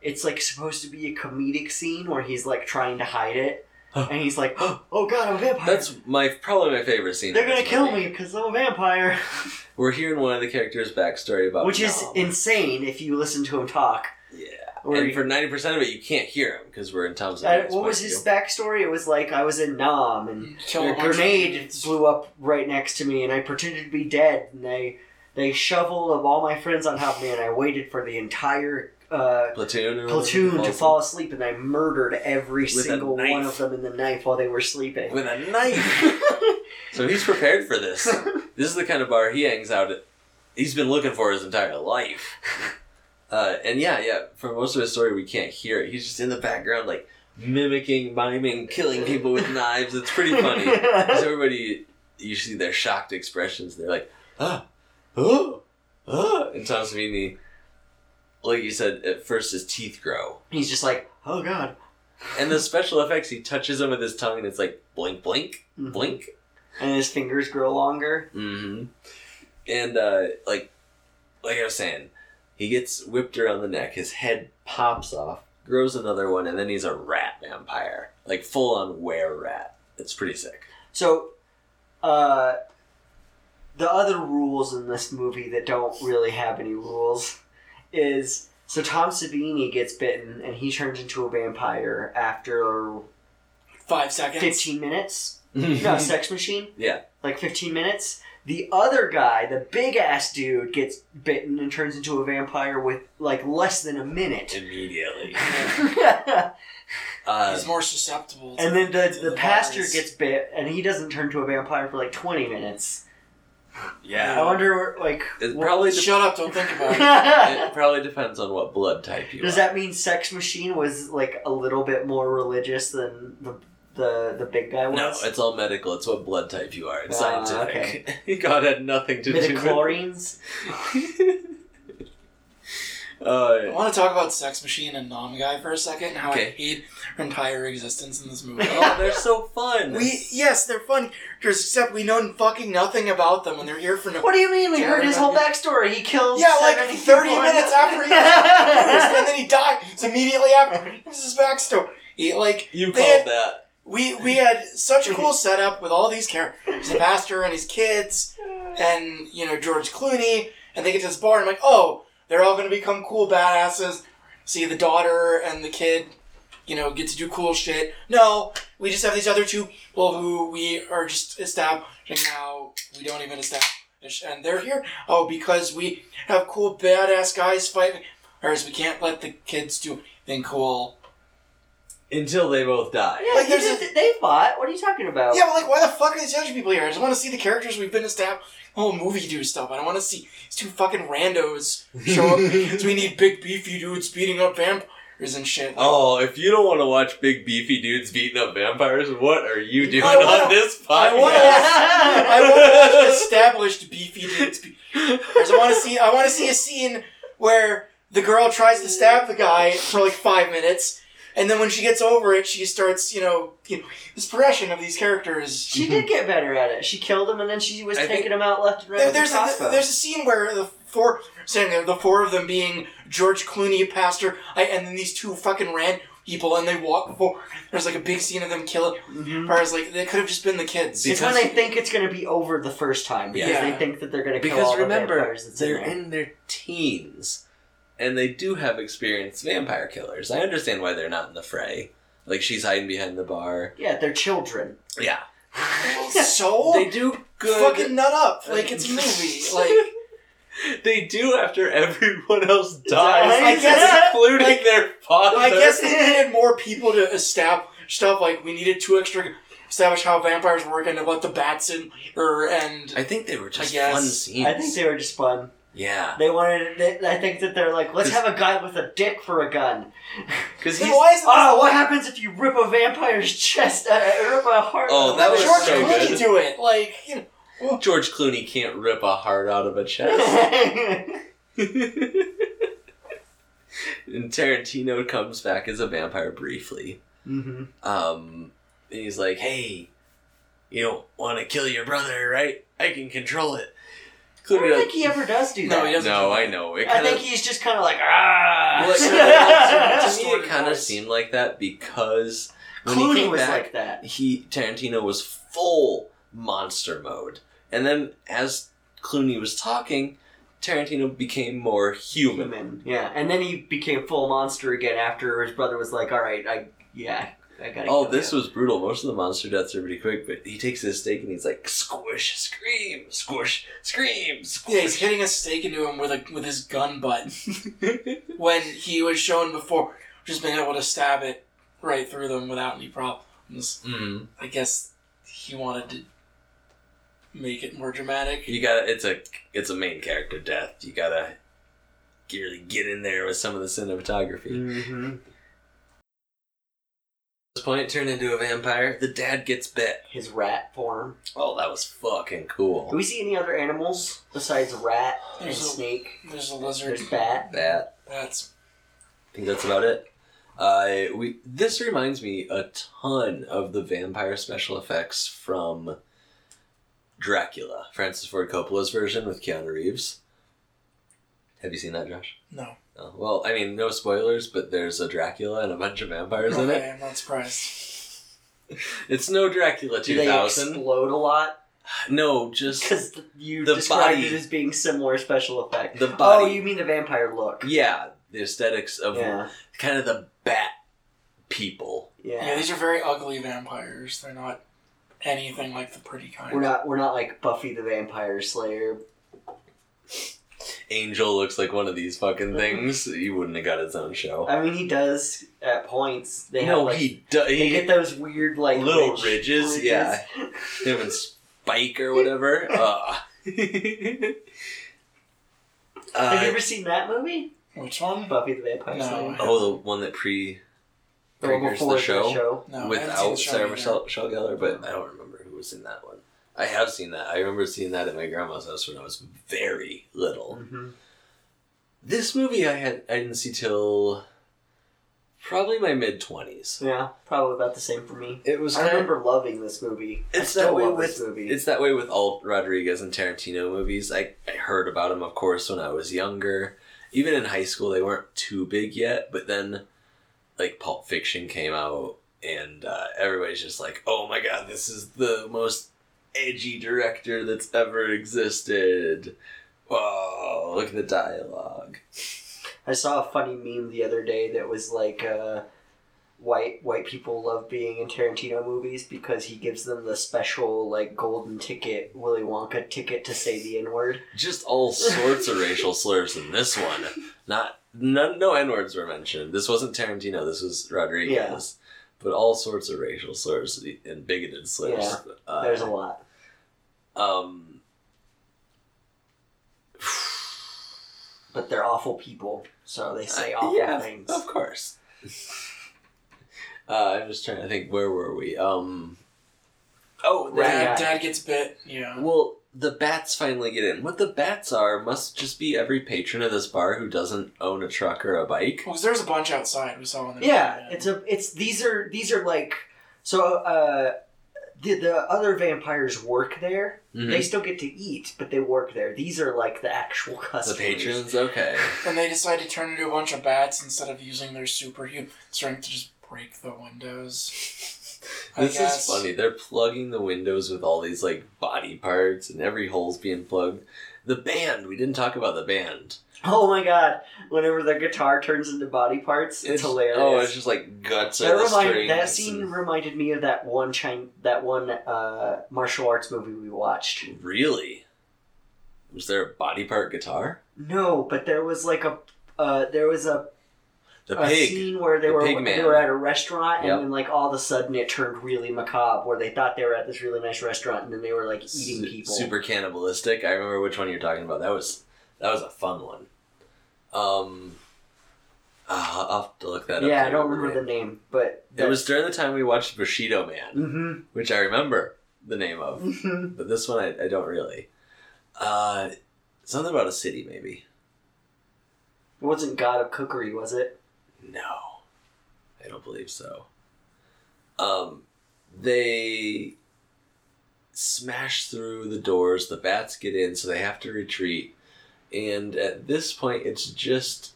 it's like supposed to be a comedic scene where he's like trying to hide it, and he's like, oh, "Oh God, I'm a vampire." That's my probably my favorite scene. They're gonna kill movie. me because I'm a vampire. We're hearing one of the characters' backstory about Which is insane if you listen to him talk. Yeah. Or and he- for ninety percent of it, you can't hear him because we're in Tom's. Uh, what was his backstory? It was like I was in Nam and a a bunch of grenade blew up right next to me, and I pretended to be dead. And they they shoveled of all my friends on top of me, and I waited for the entire uh, platoon? platoon to whatever? fall asleep, and I murdered every a single one of them in the knife while they were sleeping. with a knife. so he's prepared for this. This is the kind of bar he hangs out at. He's been looking for his entire life. Uh, and yeah, yeah, for most of his story, we can't hear it. He's just in the background, like mimicking, miming, killing people with knives. It's pretty funny. Because everybody, you see their shocked expressions. They're like, ah, oh, ah. And Tom Savini, like you said, at first his teeth grow. He's just like, oh god. And the special effects, he touches them with his tongue and it's like blink, blink, Mhm. blink. And his fingers grow longer. Mm-hmm. And uh, like, like I was saying, he gets whipped around the neck. His head pops off, grows another one, and then he's a rat vampire, like full on were rat. It's pretty sick. So, uh, the other rules in this movie that don't really have any rules is so Tom Savini gets bitten and he turns into a vampire after Five seconds. 15 minutes. No, sex machine? Yeah. Like 15 minutes. The other guy, the big ass dude, gets bitten and turns into a vampire with like less than a minute. Immediately. and Uh, He's more susceptible. To, then to the, the pastor virus. gets bit and he doesn't turn to a vampire for like 20 minutes. Yeah. I wonder, like, It probably de- Shut up! Don't think about it. it probably depends on what blood type you Does are. that mean Sex Machine was like a little bit more religious than the the, the big guy was? No, it's all medical. It's what blood type you are. It's Ah, scientific. God had nothing to do with midichlorians. I Uh, want to talk about Sex Machine and Nam Guy for a second. and How I hate her entire existence in this movie. oh, they're so fun. we yes, they're fun characters, except we know fucking nothing about them, and they're here for no. What do you mean? We heard his whole backstory. He kills. Yeah, like 70 thirty people. minutes after he was and then he dies immediately after. This is his backstory. He, like you called had- that. We we had such a cool setup with all these characters, the pastor and his kids, and you know George Clooney, and they get to this bar, and I'm like, oh, they're all gonna become cool badasses. See the daughter and the kid, you know, get to do cool shit. No, we just have these other two people who we are just establishing now. We don't even establish, and they're here. Oh, because we have cool badass guys fighting. Whereas we can't let the kids do anything cool. Until they both die. Yeah, Like, there's did- they fought. What are you talking about? Yeah, but like, why the fuck are these other people here? I just want to see the characters we've been established. Oh, Whole movie do stuff. I don't want to see these two fucking randos show up because we need big beefy dudes beating up vampires and shit. Oh, if you don't want to watch big beefy dudes beating up vampires, what are you doing wanna- on this podcast? I wanna I want to watch established beefy dudes. Be- I want to see. I want to see a scene where the girl tries to stab the guy for like five minutes. And then when she gets over it, she starts, you know, you know this progression of these characters. She did get better at it. She killed him, and then she was I taking think- him out left and right There, there's a a, there's a scene where the four saying there, the four of them being George Clooney, pastor, I, and then these two fucking random people, and they walk before. There's like a big scene of them killing. Mhm. Whereas like they could have just been the kids. It's when they think it's going to be over the first time because Yeah. they think that they're going to kill Because all remember, the vampires. That's in they're in their teens, and they do have experienced vampire killers. I understand why they're not in the fray. Like she's hiding behind the bar. Yeah, they're children. Yeah, so they do good. fucking nut up. Like it's a movie. Like they do after everyone else dies, I guess- including like, their father. I guess they needed more people to establish stuff. Like we needed two extra establish how vampires work and about the bats in or and I think they were just fun scenes. I think they were just fun. Yeah, They wanted. They, I think that they're like, let's have a guy with a dick for a gun. because Then he's why is it Oh, what happens if you rip a vampire's chest? Uh, rip a heart? Oh, that of was their George so Clooney good. do it. Like you know. George Clooney can't rip a heart out of a chest. and Tarantino comes back as a vampire briefly. mm-hmm. Um, and he's like, "Hey, you don't want to kill your brother, right? I can control it." I don't Clooney, think he ever does do No, that. he doesn't. no, I know. It I kind think he's just kind of like ah. well, it to me, it kind of seemed like that because when he came was back, like that. he Tarantino was full monster mode, and then as Clooney was talking, Tarantino became more human. Human. Yeah, and then he became full monster again after his brother was like, "All right, I yeah, I gotta." Oh, this you." was brutal. Most of the monster deaths are pretty quick, but he takes his stake and he's like, squish, scream, squish, scream, squish. Yeah, he's hitting a stake into him with a with his gun butt when he was shown before just being able to stab it right through them without any problems. mm. I guess he wanted to make it more dramatic. You gotta. It's a. It's a main character death. You gotta really get in there with some of the cinematography. Mhm. At this point, turned into a vampire. The dad gets bit. his rat form. Oh, that was fucking cool. Do we see any other animals besides rat and There's a- snake? There's a lizard. There's bat. That. That's I think that's about it. Uh, we this reminds me a ton of the vampire special effects from Dracula, Francis Ford Coppola's version with Keanu Reeves. Have you seen that, Josh? no. Oh, well, I mean, no spoilers, but there's a Dracula and a bunch of vampires in it. I'm not surprised. It's no Dracula Do they 2000. explode a lot? No, just Because you The described body- it as being similar special effect. The body. Oh, you mean the vampire look? yeah, the aesthetics of Yeah. kind of the bat people. Yeah. Yeah, these are very ugly vampires. They're not anything like the pretty kind. We're not we're not like Buffy the Vampire Slayer. Angel looks like one of these fucking things. He wouldn't have got his own show. I mean, he does at points. They have no, like he does. they He, get those weird like Little ridge- ridges, yeah. him and Spike or whatever. Uh. Have you uh, ever seen that movie? Which one? Buffy the Vampire No. Slayer. oh, the one that pre The one before the show. No, I haven't without Sarah. Michelle, Michelle Gellar, but I don't remember who was in that one. I have seen that. I remember seeing that at my grandma's house when I was very little. Mhm. This movie I had I didn't see till probably my mid twenties. Yeah, probably about the same for me. It was I kind of remember loving this movie. It's that way with this movie. it's that way with all Rodriguez and Tarantino movies. I, I heard about them, of course, when I was younger. Even in high school, they weren't too big yet. But then, like Pulp Fiction came out, and uh, everybody's just like, "Oh my god, this is the most edgy director that's ever existed." Whoa! Look at the dialogue. I saw a funny meme the other day that was like, uh, white white people love being in Tarantino movies because he gives them the special like golden ticket, Willy Wonka ticket to say the N word. Just all sorts of racial slurs in this one. Not none, no n words were mentioned. This wasn't Tarantino. This was Rodriguez. But all sorts of racial slurs and bigoted slurs. Yeah, Uh, There's a lot. Um, But they're awful people, so they say uh, awful yeah, things. of course. uh, I'm just trying to think. Where were we? Um. Oh, Right. Dad, Dad gets bit. Yeah. Well, the bats finally get in. What the bats are must just be every patron of this bar who doesn't own a truck or a bike. Because there's a bunch outside. We saw in the Yeah, it's a it's these are these are like so uh the the other vampires work there. Mhm. They still get to eat, but they work there. These are like the actual customers. the patrons, okay. And they decide to turn into a bunch of bats instead of using their superhuman strength to just break the windows. This is funny. They're plugging the windows with all these like body parts, and every hole's being plugged. The band. We didn't talk about the band. Oh my god! Whenever the guitar turns into body parts, it's, hilarious. Oh, it's just like guts that, remind, that scene and- reminded me of that one Chin- that one uh, martial arts movie we watched. Really? Was there a body part guitar? No, but there was like a uh, there was a The a pig. scene where they The were pig they man. were at a restaurant Yep. and then like all of a sudden it turned really macabre where they thought they were at this really nice restaurant and then they were like eating Su- people. Super cannibalistic. I remember which one you're talking about. That was that was a fun one. Um, uh, I'll have to look that up. yeah, I don't remember the name, but It was during the time we watched Bushido Man, hmm which I remember the name of, but this one I, I don't really. Uh, something about a city, maybe. It wasn't God of Cookery, was it? No, I don't believe so. Um, they smash through the doors. The bats get in, so they have to retreat. And at this point, it's just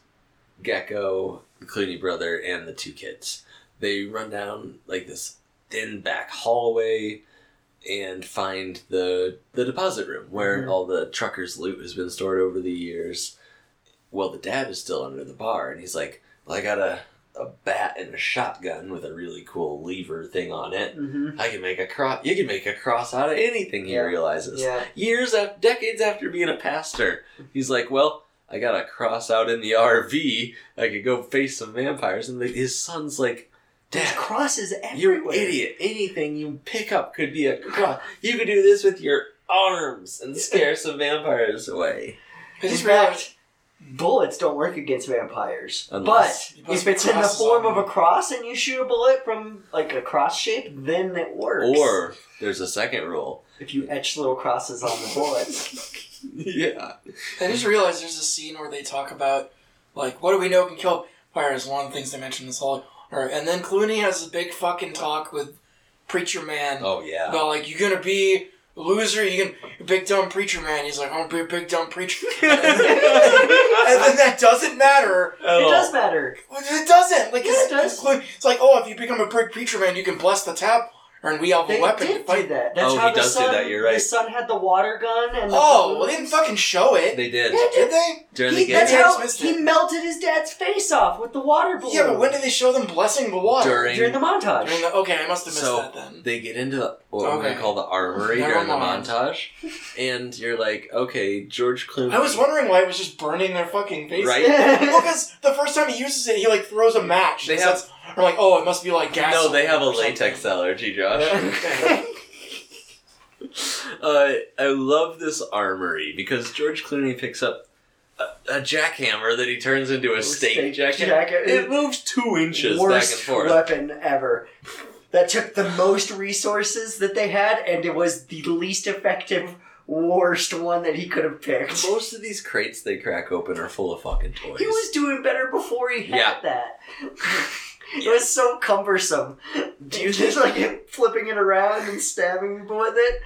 Gecko, the Clooney brother, and the two kids. They run down like this thin back hallway, and find the the deposit room where Mhm. all the truckers' loot has been stored over the years. Well, the dad is still under the bar, and he's like, "Well, I got a a bat and a shotgun with a really cool lever thing on it. Mm-hmm. I can make a cross. You can make a cross out of anything." He Yeah. realizes Yeah. years after decades after being a pastor he's like well i got a cross out in the rv i could go face some vampires and the, his son's like There's dad crosses everywhere. you idiot anything you pick up could be a cross you could do this with your arms and scare some vampires away In fact, bullets don't work against vampires. Unless- but if it's in the form of a cross and you shoot a bullet from like a cross shape, then it works. or there's a second rule if you etch little crosses on the bullets. yeah I just realized there's a scene where they talk about like what do we know can kill vampires. One of the things they mentioned is all. Or, and then Clooney has a big fucking talk with Preacher Man oh yeah about like you're gonna be a loser, you can a big dumb preacher man. He's like, I'm gonna be a big dumb preacher, and then, that doesn't matter. It does matter. Well, It doesn't. Like Yeah, it's, it does. Clooney- it's like, oh, if you become a big preacher man, you can bless the tap, and we have a They weapon to did do fight. that. That's Oh, how he the does do son, that, you're right. The son had the water gun and the Oh, well, they didn't fucking show it. they did Yeah, Did they? during He, the that's game I how missed he it. melted his dad's face off with the water balloon. Yeah, but when did they show them blessing the water? During- during the montage. During the, okay, I must have missed So- that then. they get into the, what I'm Okay. gonna call the armory Never during the montage, and you're like, okay, George Clooney. I was wondering why it was just burning their fucking faces. Right? Well, because the first time he uses it, he like throws a match. They and have- says- or like, oh, it must be like gas. No, they have a or something. latex allergy, Josh. Okay. uh, I love this armory because George Clooney picks up a, a jackhammer that he turns into a steak, steak jacket. jacket. It moves two inches Worst back and forth. weapon ever. That took the most resources that they had, and it was the least effective, worst one that he could have picked. Most of these crates they crack open are full of fucking toys. He was doing better before he had Yeah. that. It was so cumbersome. Do you just think- like flipping it around and stabbing people with it?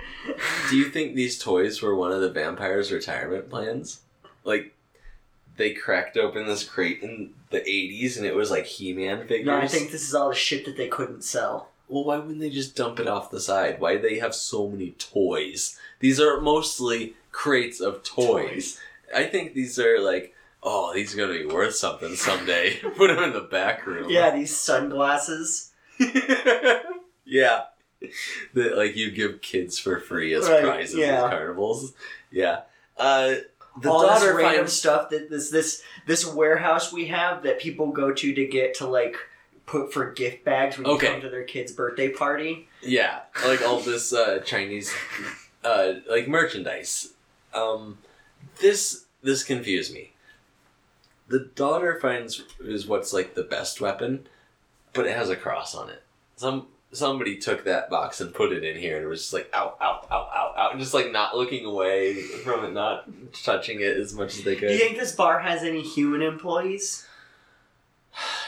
Do you think these toys were one of the vampires' retirement plans? Like, they cracked open this crate in the 80s and it was like He Man figures? No, I think this is all the shit that they couldn't sell. Well, why wouldn't they just dump it off the side? Why do they have so many toys? These are mostly crates of toys. I think these are like, oh, these are gonna be worth something someday. Put them in the back room. Yeah, these sunglasses. yeah. That like you give kids for free as Right, prizes yeah. at carnivals. Yeah. Uh, the all this random finds stuff that this this this warehouse we have that people go to to get to like put for gift bags when you come to their kid's birthday party. Yeah, like all this uh, Chinese, uh, like merchandise. Um, this this confused me. The daughter finds is what's like the best weapon, but it has a cross on it. Some somebody took that box and put it in here, and it was just like out, out, out, out, out, just like not looking away from it, not touching it as much as they could. Do could. you think this bar has any human employees?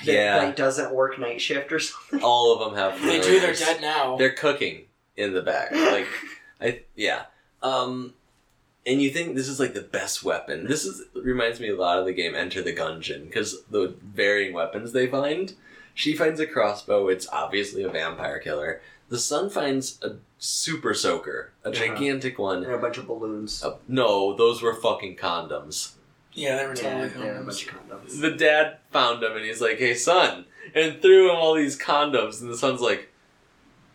That, yeah, that doesn't work night shift or something. all of them have. They do. They're dead now. They're cooking in the back. Like I yeah. Um and you think this is like the best weapon. This is reminds me a lot of the game Enter the Gungeon because the varying weapons they find. She finds a crossbow, it's obviously a vampire killer. The son finds a super soaker, a Uh-huh. gigantic one. And a bunch of balloons. Uh, no, those were fucking condoms. yeah, they were Yeah, totally they're a condoms. bunch of condoms. The dad found them and he's like, "Hey, son," and threw him all these condoms. And the son's like,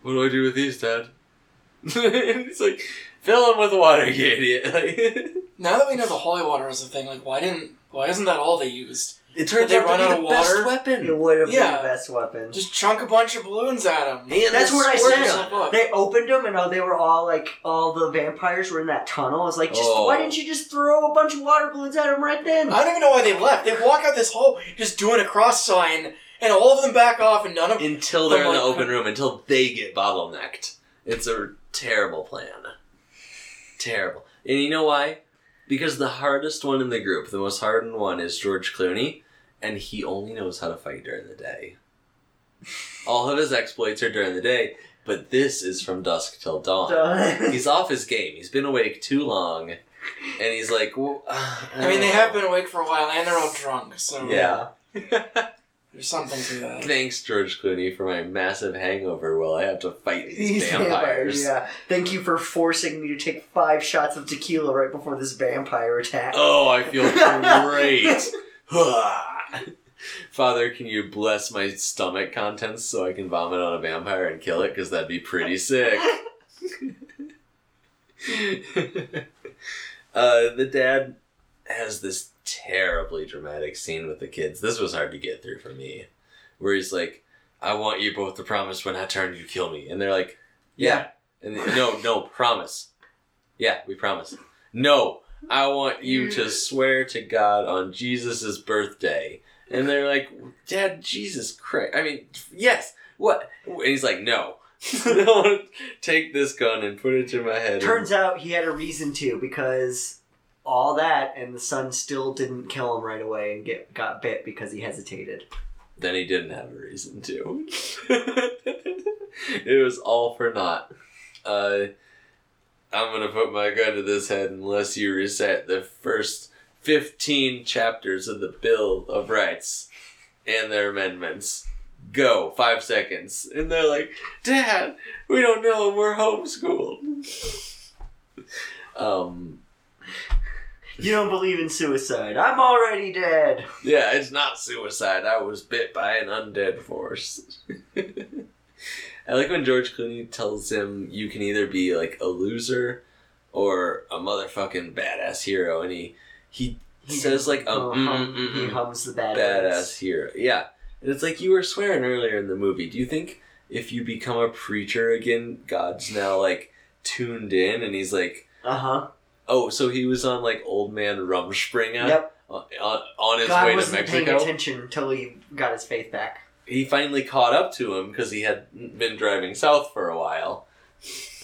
"What do I do with these, Dad?" and he's like, "Fill them with water, you idiot!" Now that we know the holy water is a thing, like why didn't why isn't that all they used? it turns they out run to be out the of best water? weapon. It would have Yeah. been the best weapon. Just chunk a bunch of balloons at them. And That's what I said. They opened them and oh, they were all like, all the vampires were in that tunnel. I was like, just Oh. why didn't you just throw a bunch of water balloons at them right then? I don't even know why they left. They walk out this hole just doing a cross sign, and all of them back off, and none of Until they're in the open room, until they get bottlenecked. It's a terrible plan. Terrible. And you know why? Because the hardest one in the group, the most hardened one, is George Clooney, and he only knows how to fight during the day. All of his exploits are during the day, but this is from dusk till dawn. He's off his game. He's been awake too long, and he's like, well, uh, I mean, they have been awake for a while, and they're all drunk. So Yeah. There's something to that. Thanks, George Clooney, for my massive hangover while I have to fight these, These vampires. Yeah. Thank you for forcing me to take five shots of tequila right before this vampire attack. Oh, I feel great. Father, can you bless my stomach contents so I can vomit on a vampire and kill it? Because that'd be pretty sick. uh, the dad has this terribly dramatic scene with the kids. This was hard to get through for me. Where he's like, I want you both to promise when I turn, you kill me. And they're like, yeah. And they- no, no, promise. Yeah, we promise. No, I want you to mm. swear to God on Jesus' birthday. And they're like, Dad, Jesus Christ. I mean, yes. What? And he's like, no. Don't take this gun and put it to my head. Turns out he had a reason to because all that and the son still didn't kill him right away and get got bit because he hesitated. then he didn't have a reason to. it was all for naught. Uh, I'm gonna put my gun to this head unless you recite the first 15 chapters of the Bill of Rights and their amendments. Go, five seconds. And they're like, Dad, we don't know, we're homeschooled. um, You don't believe in suicide. I'm already dead. Yeah, it's not suicide. I was bit by an undead force. I like when George Clooney tells him you can either be like a loser or a motherfucking badass hero, and he he, He says like a Oh, mm, hum- mm, he mm, hums the bad badass hero. Yeah, and it's like you were swearing earlier in the movie. Do you think if you become a preacher again, God's now like tuned in, and he's like, Uh huh. Oh, so he was on like old man Rumspringa Yep. on, on, on his God way to wasn't paying Mexico. attention until he got his faith back. he finally caught up to him because he had been driving south for a while.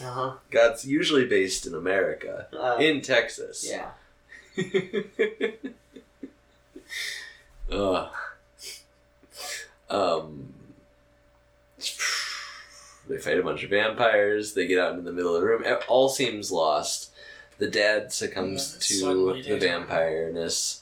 Uh God's usually based in America. Uh, in Texas. yeah. Ugh. Um. They fight a bunch of vampires. They get out into the middle of the room. It all seems lost. The dad succumbs Yeah, to the did. vampireness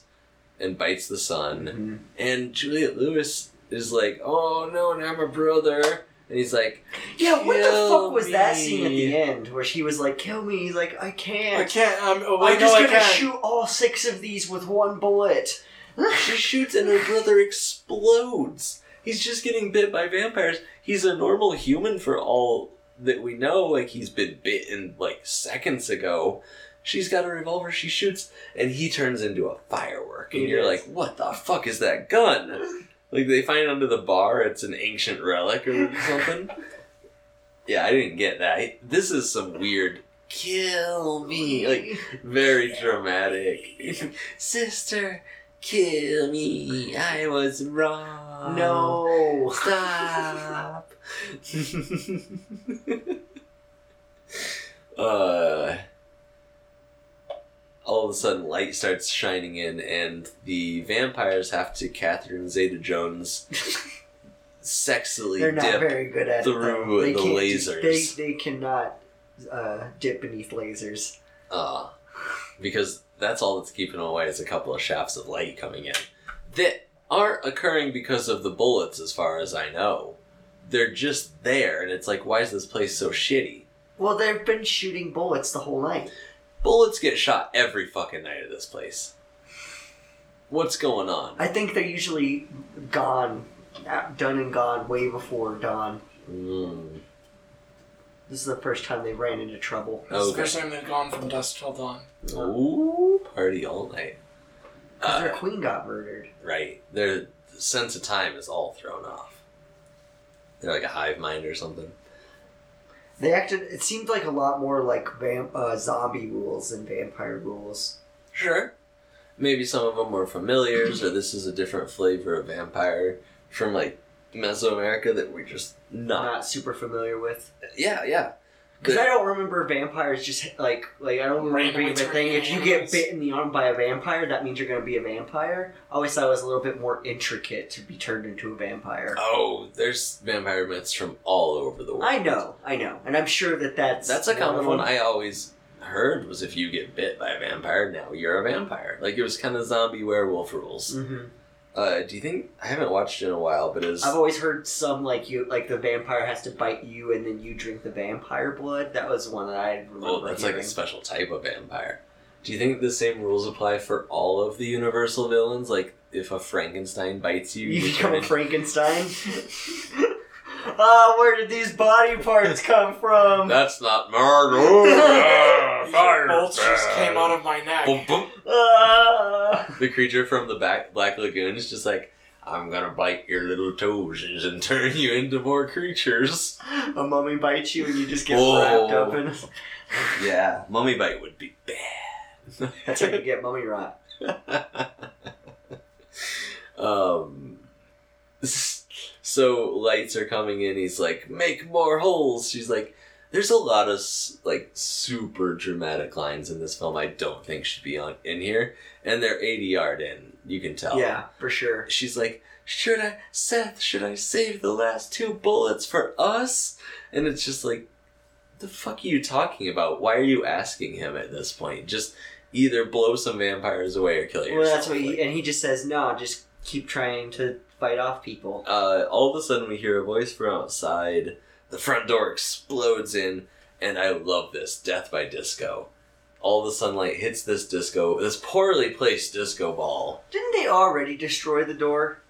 and bites the son. Mhm. And Juliette Lewis is like, "Oh no, now my brother." And he's like, Yeah, what the Kill fuck was that scene at the end where she was like, "Kill me"? He's like, "I can't. I can't. I'm, oh, I'm just gonna shoot all six of these with one bullet." She shoots and her brother explodes. He's just getting bit by vampires. He's a normal human for all that we know. Like he's been bitten like seconds ago. She's got a revolver. She shoots, and he turns into a firework. And you're is. like, "What the fuck is that gun?" Like they find it under the bar. It's an ancient relic or something. yeah, I didn't get that. This is some weird kill me like very dramatic. Sister, kill me. I was wrong. no. Stop. uh, of a sudden, light starts shining in, and the vampires have to Catherine Zeta Jones sexily They're not dip. very good at through it. the can't- lasers. They they cannot uh, dip beneath lasers. Uh, because that's all that's keeping them away is a couple of shafts of light coming in that aren't occurring because of the bullets, as far as I know. They're just there, and it's like, why is this place so shitty? Well, they've been shooting bullets the whole night. Bullets get shot every fucking night at this place. What's going on? I think they're usually gone, uh, done and gone way before dawn. Mm. This is the first time they ran into trouble. This is the first time they've gone from dusk till dawn. Ooh, party all night. 'Cause their Uh, queen got murdered. right. Their sense of time is all thrown off. They're like a hive mind or something. They acted. It seemed like a lot more like vamp, uh, zombie rules than vampire rules. Sure. Maybe some of them were familiars, or this is a different flavor of vampire from like Mesoamerica that we're just not. Not super familiar with. Yeah, yeah. Because I don't remember vampires just like like I don't remember being a thing. If you get bit in the arm by a vampire, that means you're going to be a vampire. I always thought it was a little bit more intricate to be turned into a vampire. Oh, there's vampire myths from all over the world. I know, I know, and I'm sure that that's That's a common one. I always heard was if you get bit by a vampire, now you're a vampire. Like it was kind of zombie werewolf rules. Mhm. Uh, do you think I haven't watched it in a while, but is I've always heard some like you like the vampire has to bite you and then you drink the vampire blood. That was one that I remember. that's like a special type of vampire. Do you think the same rules apply for all of the Universal villains? Like, if a Frankenstein bites you, You you become a Frankenstein. Ah, where did these body parts come from? That's not murder. Fire. Bolts just came out of my neck. Boom, boom. Ah. The creature from the back Black Lagoon is just like, I'm gonna bite your little toes and turn you into more creatures. a mummy bites you and you just get Whoa. wrapped up in. Yeah, mummy bite would be bad. That's how you get mummy rot. um, so lights are coming in. He's like, make more holes. She's like, there's a lot of like super dramatic lines in this film. I don't think should be on in here, and they're eighty yard in. You can tell. Yeah, for sure. She's like, should I, Seth? Should I save the last two bullets for us? And it's just like, the fuck are you talking about? Why are you asking him at this point? Just either blow some vampires away or kill yourself. Well, that's what he and he just says no. Just keep trying to fight off people. uh, all of a sudden we hear a voice from outside. The front door explodes in, and I love this death by disco. All the sunlight hits this disco, this poorly placed disco ball. Didn't they already destroy the door?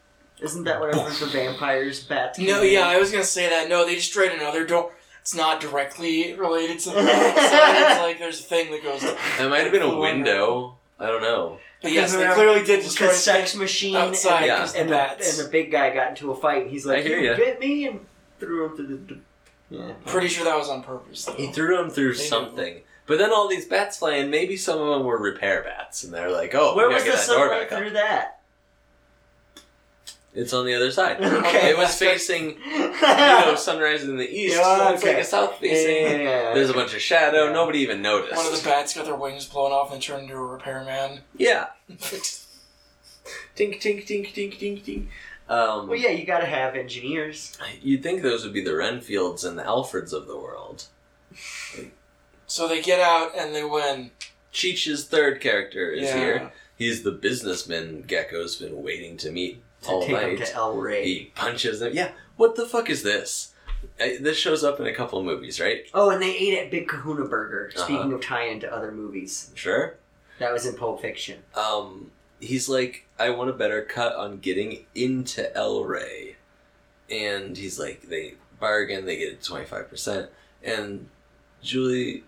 Isn't that whatever the vampires bats? No, in? yeah, I was gonna say that. No, they destroyed another door. It's not directly related to the it's like there's a thing that goes. It might have been a window. I don't know. But yes, they clearly did destroy the the sex machine outside. and, Yeah. because the and, the, and the big guy got into a fight and he's like, hear "You ya. get me?" and threw him through the. d- Yeah. Pretty sure that was on purpose. Though. He threw him through They knew. something. But then all these bats fly in. Maybe some of them were repair bats, and they're like, "Oh, Where we was gotta the get that door sunlight back up." through that? It's on the other side. Okay. It was facing, you know, sunrise in the east. Yeah, so it's like a south Yeah, facing. yeah, yeah. There's a bunch of shadow. Yeah. Nobody even noticed. One of the bats got their wings blown off and turned into a repairman. yeah. Tink, tink, tink, tink, tink, tink. Um, Well, yeah, you gotta have engineers. You'd think those would be the Renfields and the Alfreds of the world. so they get out and they win. Cheech's third character is Yeah. here. He's the businessman Gecko's been waiting to meet To all take night. them to El Rey. He punches them. Yeah, what the fuck is this? I, this shows up in a couple of movies, right? Oh, and they ate at Big Kahuna Burger. Uh-huh. Speaking of tie-in to other movies, Sure. that was in Pulp Fiction. Um, he's like, I want a better cut on getting into El Rey, and he's like, they bargain, they get twenty five percent, and Julie.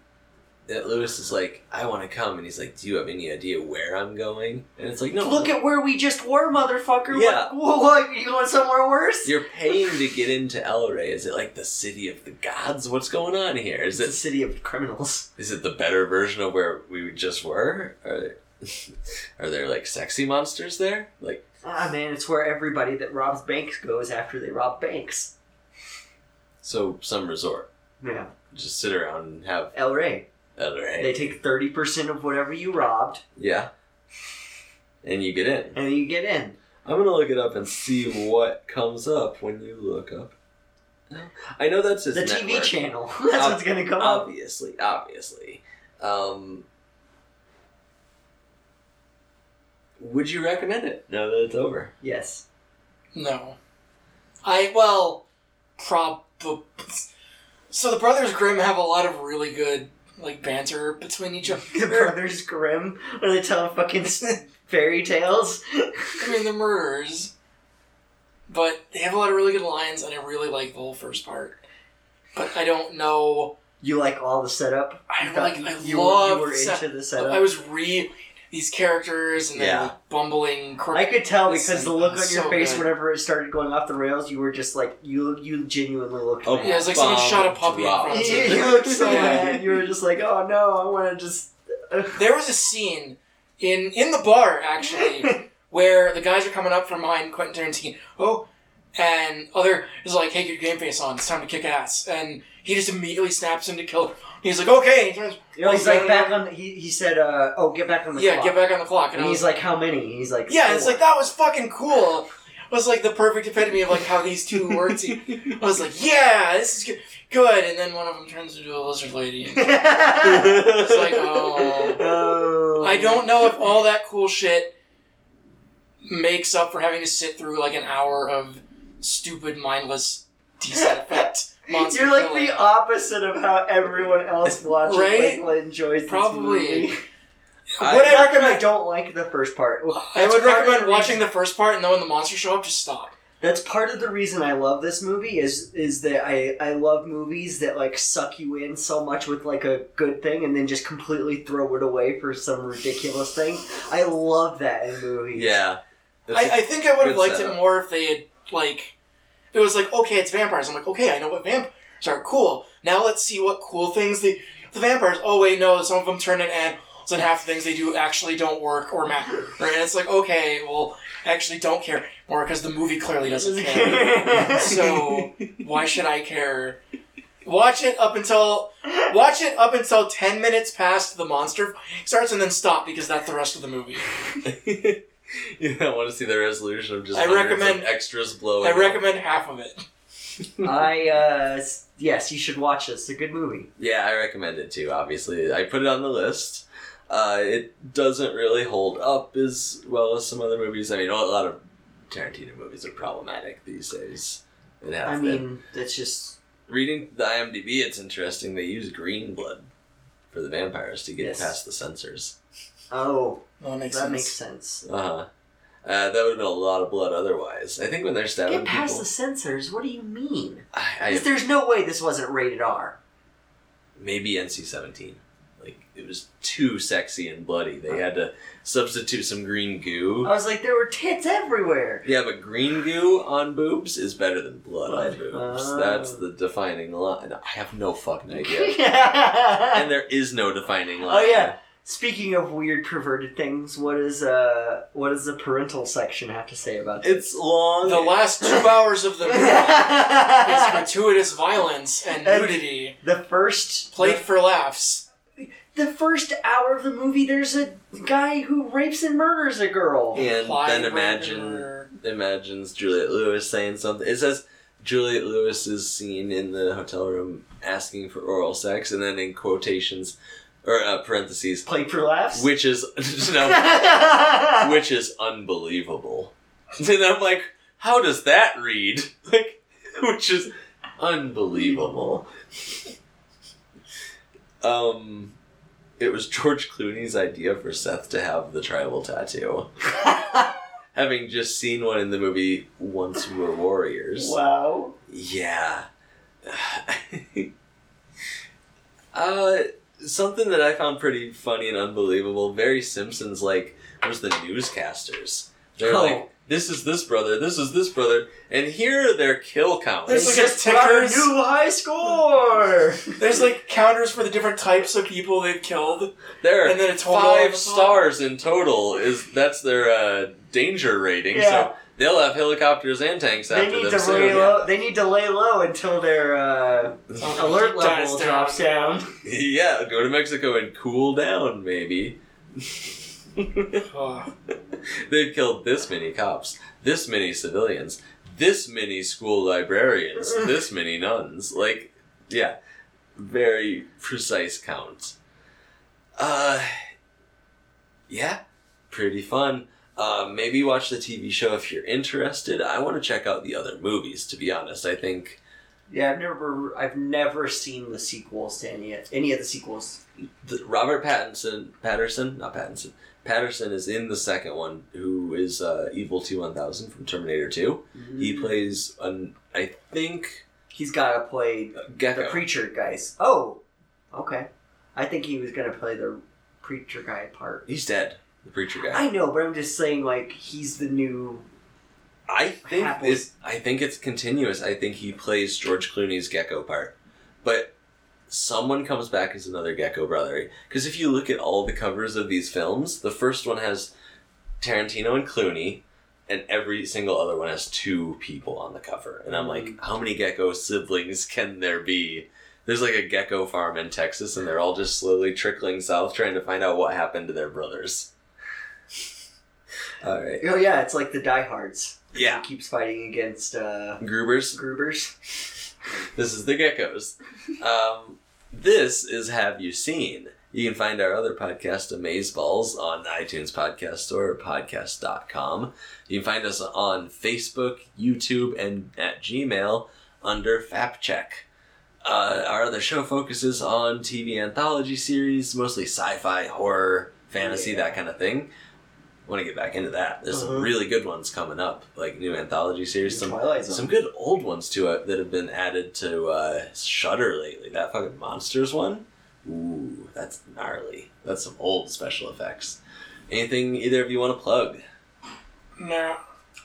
Uh, Lewis is like, I want to come, and he's like, Do you have any idea where I'm going? And it's like, No, Look at where we just were, motherfucker. Yeah. What, what, you going somewhere worse? You're paying to get into El Rey. Is it like the city of the gods? What's going on here? Is It's it city of criminals. is it the better version of where we just were? Are, are there like sexy monsters there? Like Ah, man, it's where everybody that robs banks goes after they rob banks. so some resort. Yeah. Just sit around and have El Rey. El Rey. They take 30% of whatever you robbed, yeah. And you get in. and you get in. I'm gonna look it up and see what comes up when you look up. I know that's his The TV channel. That's Ob- what's going to come up. Obviously, obviously. Um, would you recommend it now that it's over? Yes. No. I, well, prob. So the Brothers Grimm have a lot of really good, like, banter between each other. The Brothers Grimm, where they tell fucking fairy tales. I mean, they're murderers. But they have a lot of really good lines, and I really like the whole first part. But I don't know. You like all the setup? I You like. you, I you, love you were the set- into the setup. I was re these characters and then Yeah. like bumbling. Crook- I could tell Listen, because the look on your so face good. whenever it started going off the rails, you were just like you. You genuinely looked. Oh, mad. yeah, it's like someone shot a puppy in front of you, you. you looked so Yeah. mad. You were just like, oh no, I want to just. There was a scene in in the bar actually where the guys are coming up from behind Quentin Tarantino. Oh, and other is like, "Hey, get your game face on. It's time to kick ass." And he just immediately snaps him to kill. He's like, "Okay." He turns, You know, he's like back on. He, he said, uh, "Oh, get back on the clock. yeah, clock." get back on the clock. And I he's was like, "How many?" He's like, Yeah, it's "Four." like that was fucking cool. It was like the perfect epitome of like how these two work. to- I was like, yeah, this is good. good. And then one of them turns into a lizard lady. And it's like, oh. oh. I don't know if all that cool shit makes up for having to sit through like an hour of stupid, mindless decent effect monster You're like killing. the opposite of how everyone else watching Right? Layla enjoys this Probably. movie. I- Would I Not that I don't like the first part. I would recommend watching the first part, and then when the monsters show up, just stop. That's part of the reason I love this movie is is that I I love movies that like suck you in so much with like a good thing and then just completely throw it away for some ridiculous thing. I love that in movies. Yeah. That's I, I think I would have liked setup. it more if they had like, if it was like, okay, it's vampires. I'm like, okay, I know what vampires are. Cool. Now let's see what cool things the the vampires. Oh wait, no, some of them turn into animals, and half the things they do actually don't work or matter. Right? And it's like, okay, well, I actually don't care more because the movie clearly doesn't care. so why should I care? Watch it up until watch it up until ten minutes past the monster starts, and then stop because that's the rest of the movie. you don't want to see the resolution of just I recommend- of extras blowing. I up. recommend half of it. I uh yes, you should watch this. It's a good movie. Yeah, I recommend it too. Obviously, I put it on the list. Uh, it doesn't really hold up as well as some other movies. I mean, a lot of Tarantino movies are problematic these days. It have I been. mean, it's just reading the IMDb, it's interesting. They use green blood for the vampires to get Yes. past the censors. Oh, Well, that makes that sense. makes sense. Uh-huh. Uh That would have been a lot of blood otherwise. I think when they're stabbing Get past people, the censors. What do you mean? I, 'Cause I, there's no way this wasn't rated R. maybe NC-17. Like it was too sexy and bloody. They had to substitute some green goo. I was like, there were tits everywhere. Yeah, but green goo on boobs is better than blood on Blood. boobs. Oh. That's the defining line. I have no fucking idea. and and there is no defining line. Oh, yeah. Speaking of weird perverted things, what is uh what does the parental section have to say about this? It's long. The last two hours of the movie is gratuitous violence and And- nudity the first played for laughs. the first hour of the movie there's a guy who rapes and murders a girl. and Apply then imagine murder. imagines Juliette Lewis saying something. It says Juliette Lewis is seen in the hotel room asking for oral sex, and then in quotations or uh, parentheses, Played for laughs? which is no, which is unbelievable. And I'm like, how does that read? Like, which is unbelievable. Um, it was George Clooney's idea for Seth to have the tribal tattoo. Having just seen one in the movie Once We Were Warriors. wow. Yeah. uh, something that I found pretty funny and unbelievable, very Simpsons like, was the newscasters. They're Oh. like, this is this brother, this is this brother, and here are their kill counts. There's like just a put out a tickers. new high score. There's like counters for the different types of people they've killed, There and then total five stars in total is that's their uh, danger rating. Yeah. So they'll have helicopters and tanks They after need them to soon. lay low. They need to lay low until their uh, alert level down, drops down. Yeah, go to Mexico and cool down, maybe. Ugh. They've killed this many cops, this many civilians, this many school librarians, this many nuns. Like, yeah, very precise counts. Uh, yeah, pretty fun. Uh, maybe watch the TV show if you're interested. I want to check out the other movies. To be honest, I think Yeah, I've never, I've never seen the sequels to any any of the sequels. the, Robert Pattinson, Patterson, not Pattinson, Patterson is in the second one, who is uh, Evil T one thousand from Terminator Two. He plays an, I think, He's got to play Gecko. the preacher guys. Oh, okay. I think he was gonna play the preacher guy part. He's dead. The preacher guy. I know, but I'm just saying, like, he's the new. I think it's, I think it's continuous. I think he plays George Clooney's Gecko part, but someone comes back as another Gecko brother. Because if you look at all the covers of these films, the first one has Tarantino and Clooney, and every single other one has two people on the cover. And I'm like, mm. how many Gecko siblings can there be? There's like a gecko farm in Texas, and they're all just slowly trickling south, trying to find out what happened to their brothers. All right. Oh yeah, it's like the diehards. Yeah. He keeps fighting against uh, Grubers. Grubers. This is the geckos. Um, this is Have You Seen? You can find our other podcast, Amazeballs, on iTunes Podcast Store or podcast.com. You can find us on Facebook, YouTube, and at Gmail under FapCheck. Uh, our other show focuses on TV anthology series, mostly sci-fi, horror, fantasy, Yeah. that kind of thing. Want to get back into that? There's some Uh-huh. really good ones coming up, like new anthology series. Some Twilight Zone. some good old ones too it that have been added to uh, Shudder lately. That fucking monsters one. Ooh, that's gnarly. That's some old special effects. Anything either of you want to plug? No.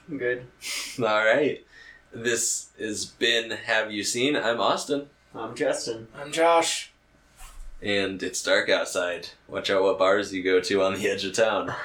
I'm good. All right. This has been Have You Seen? I'm Austin. I'm Justin. I'm Josh. And it's dark outside. Watch out what bars you go to on the edge of town.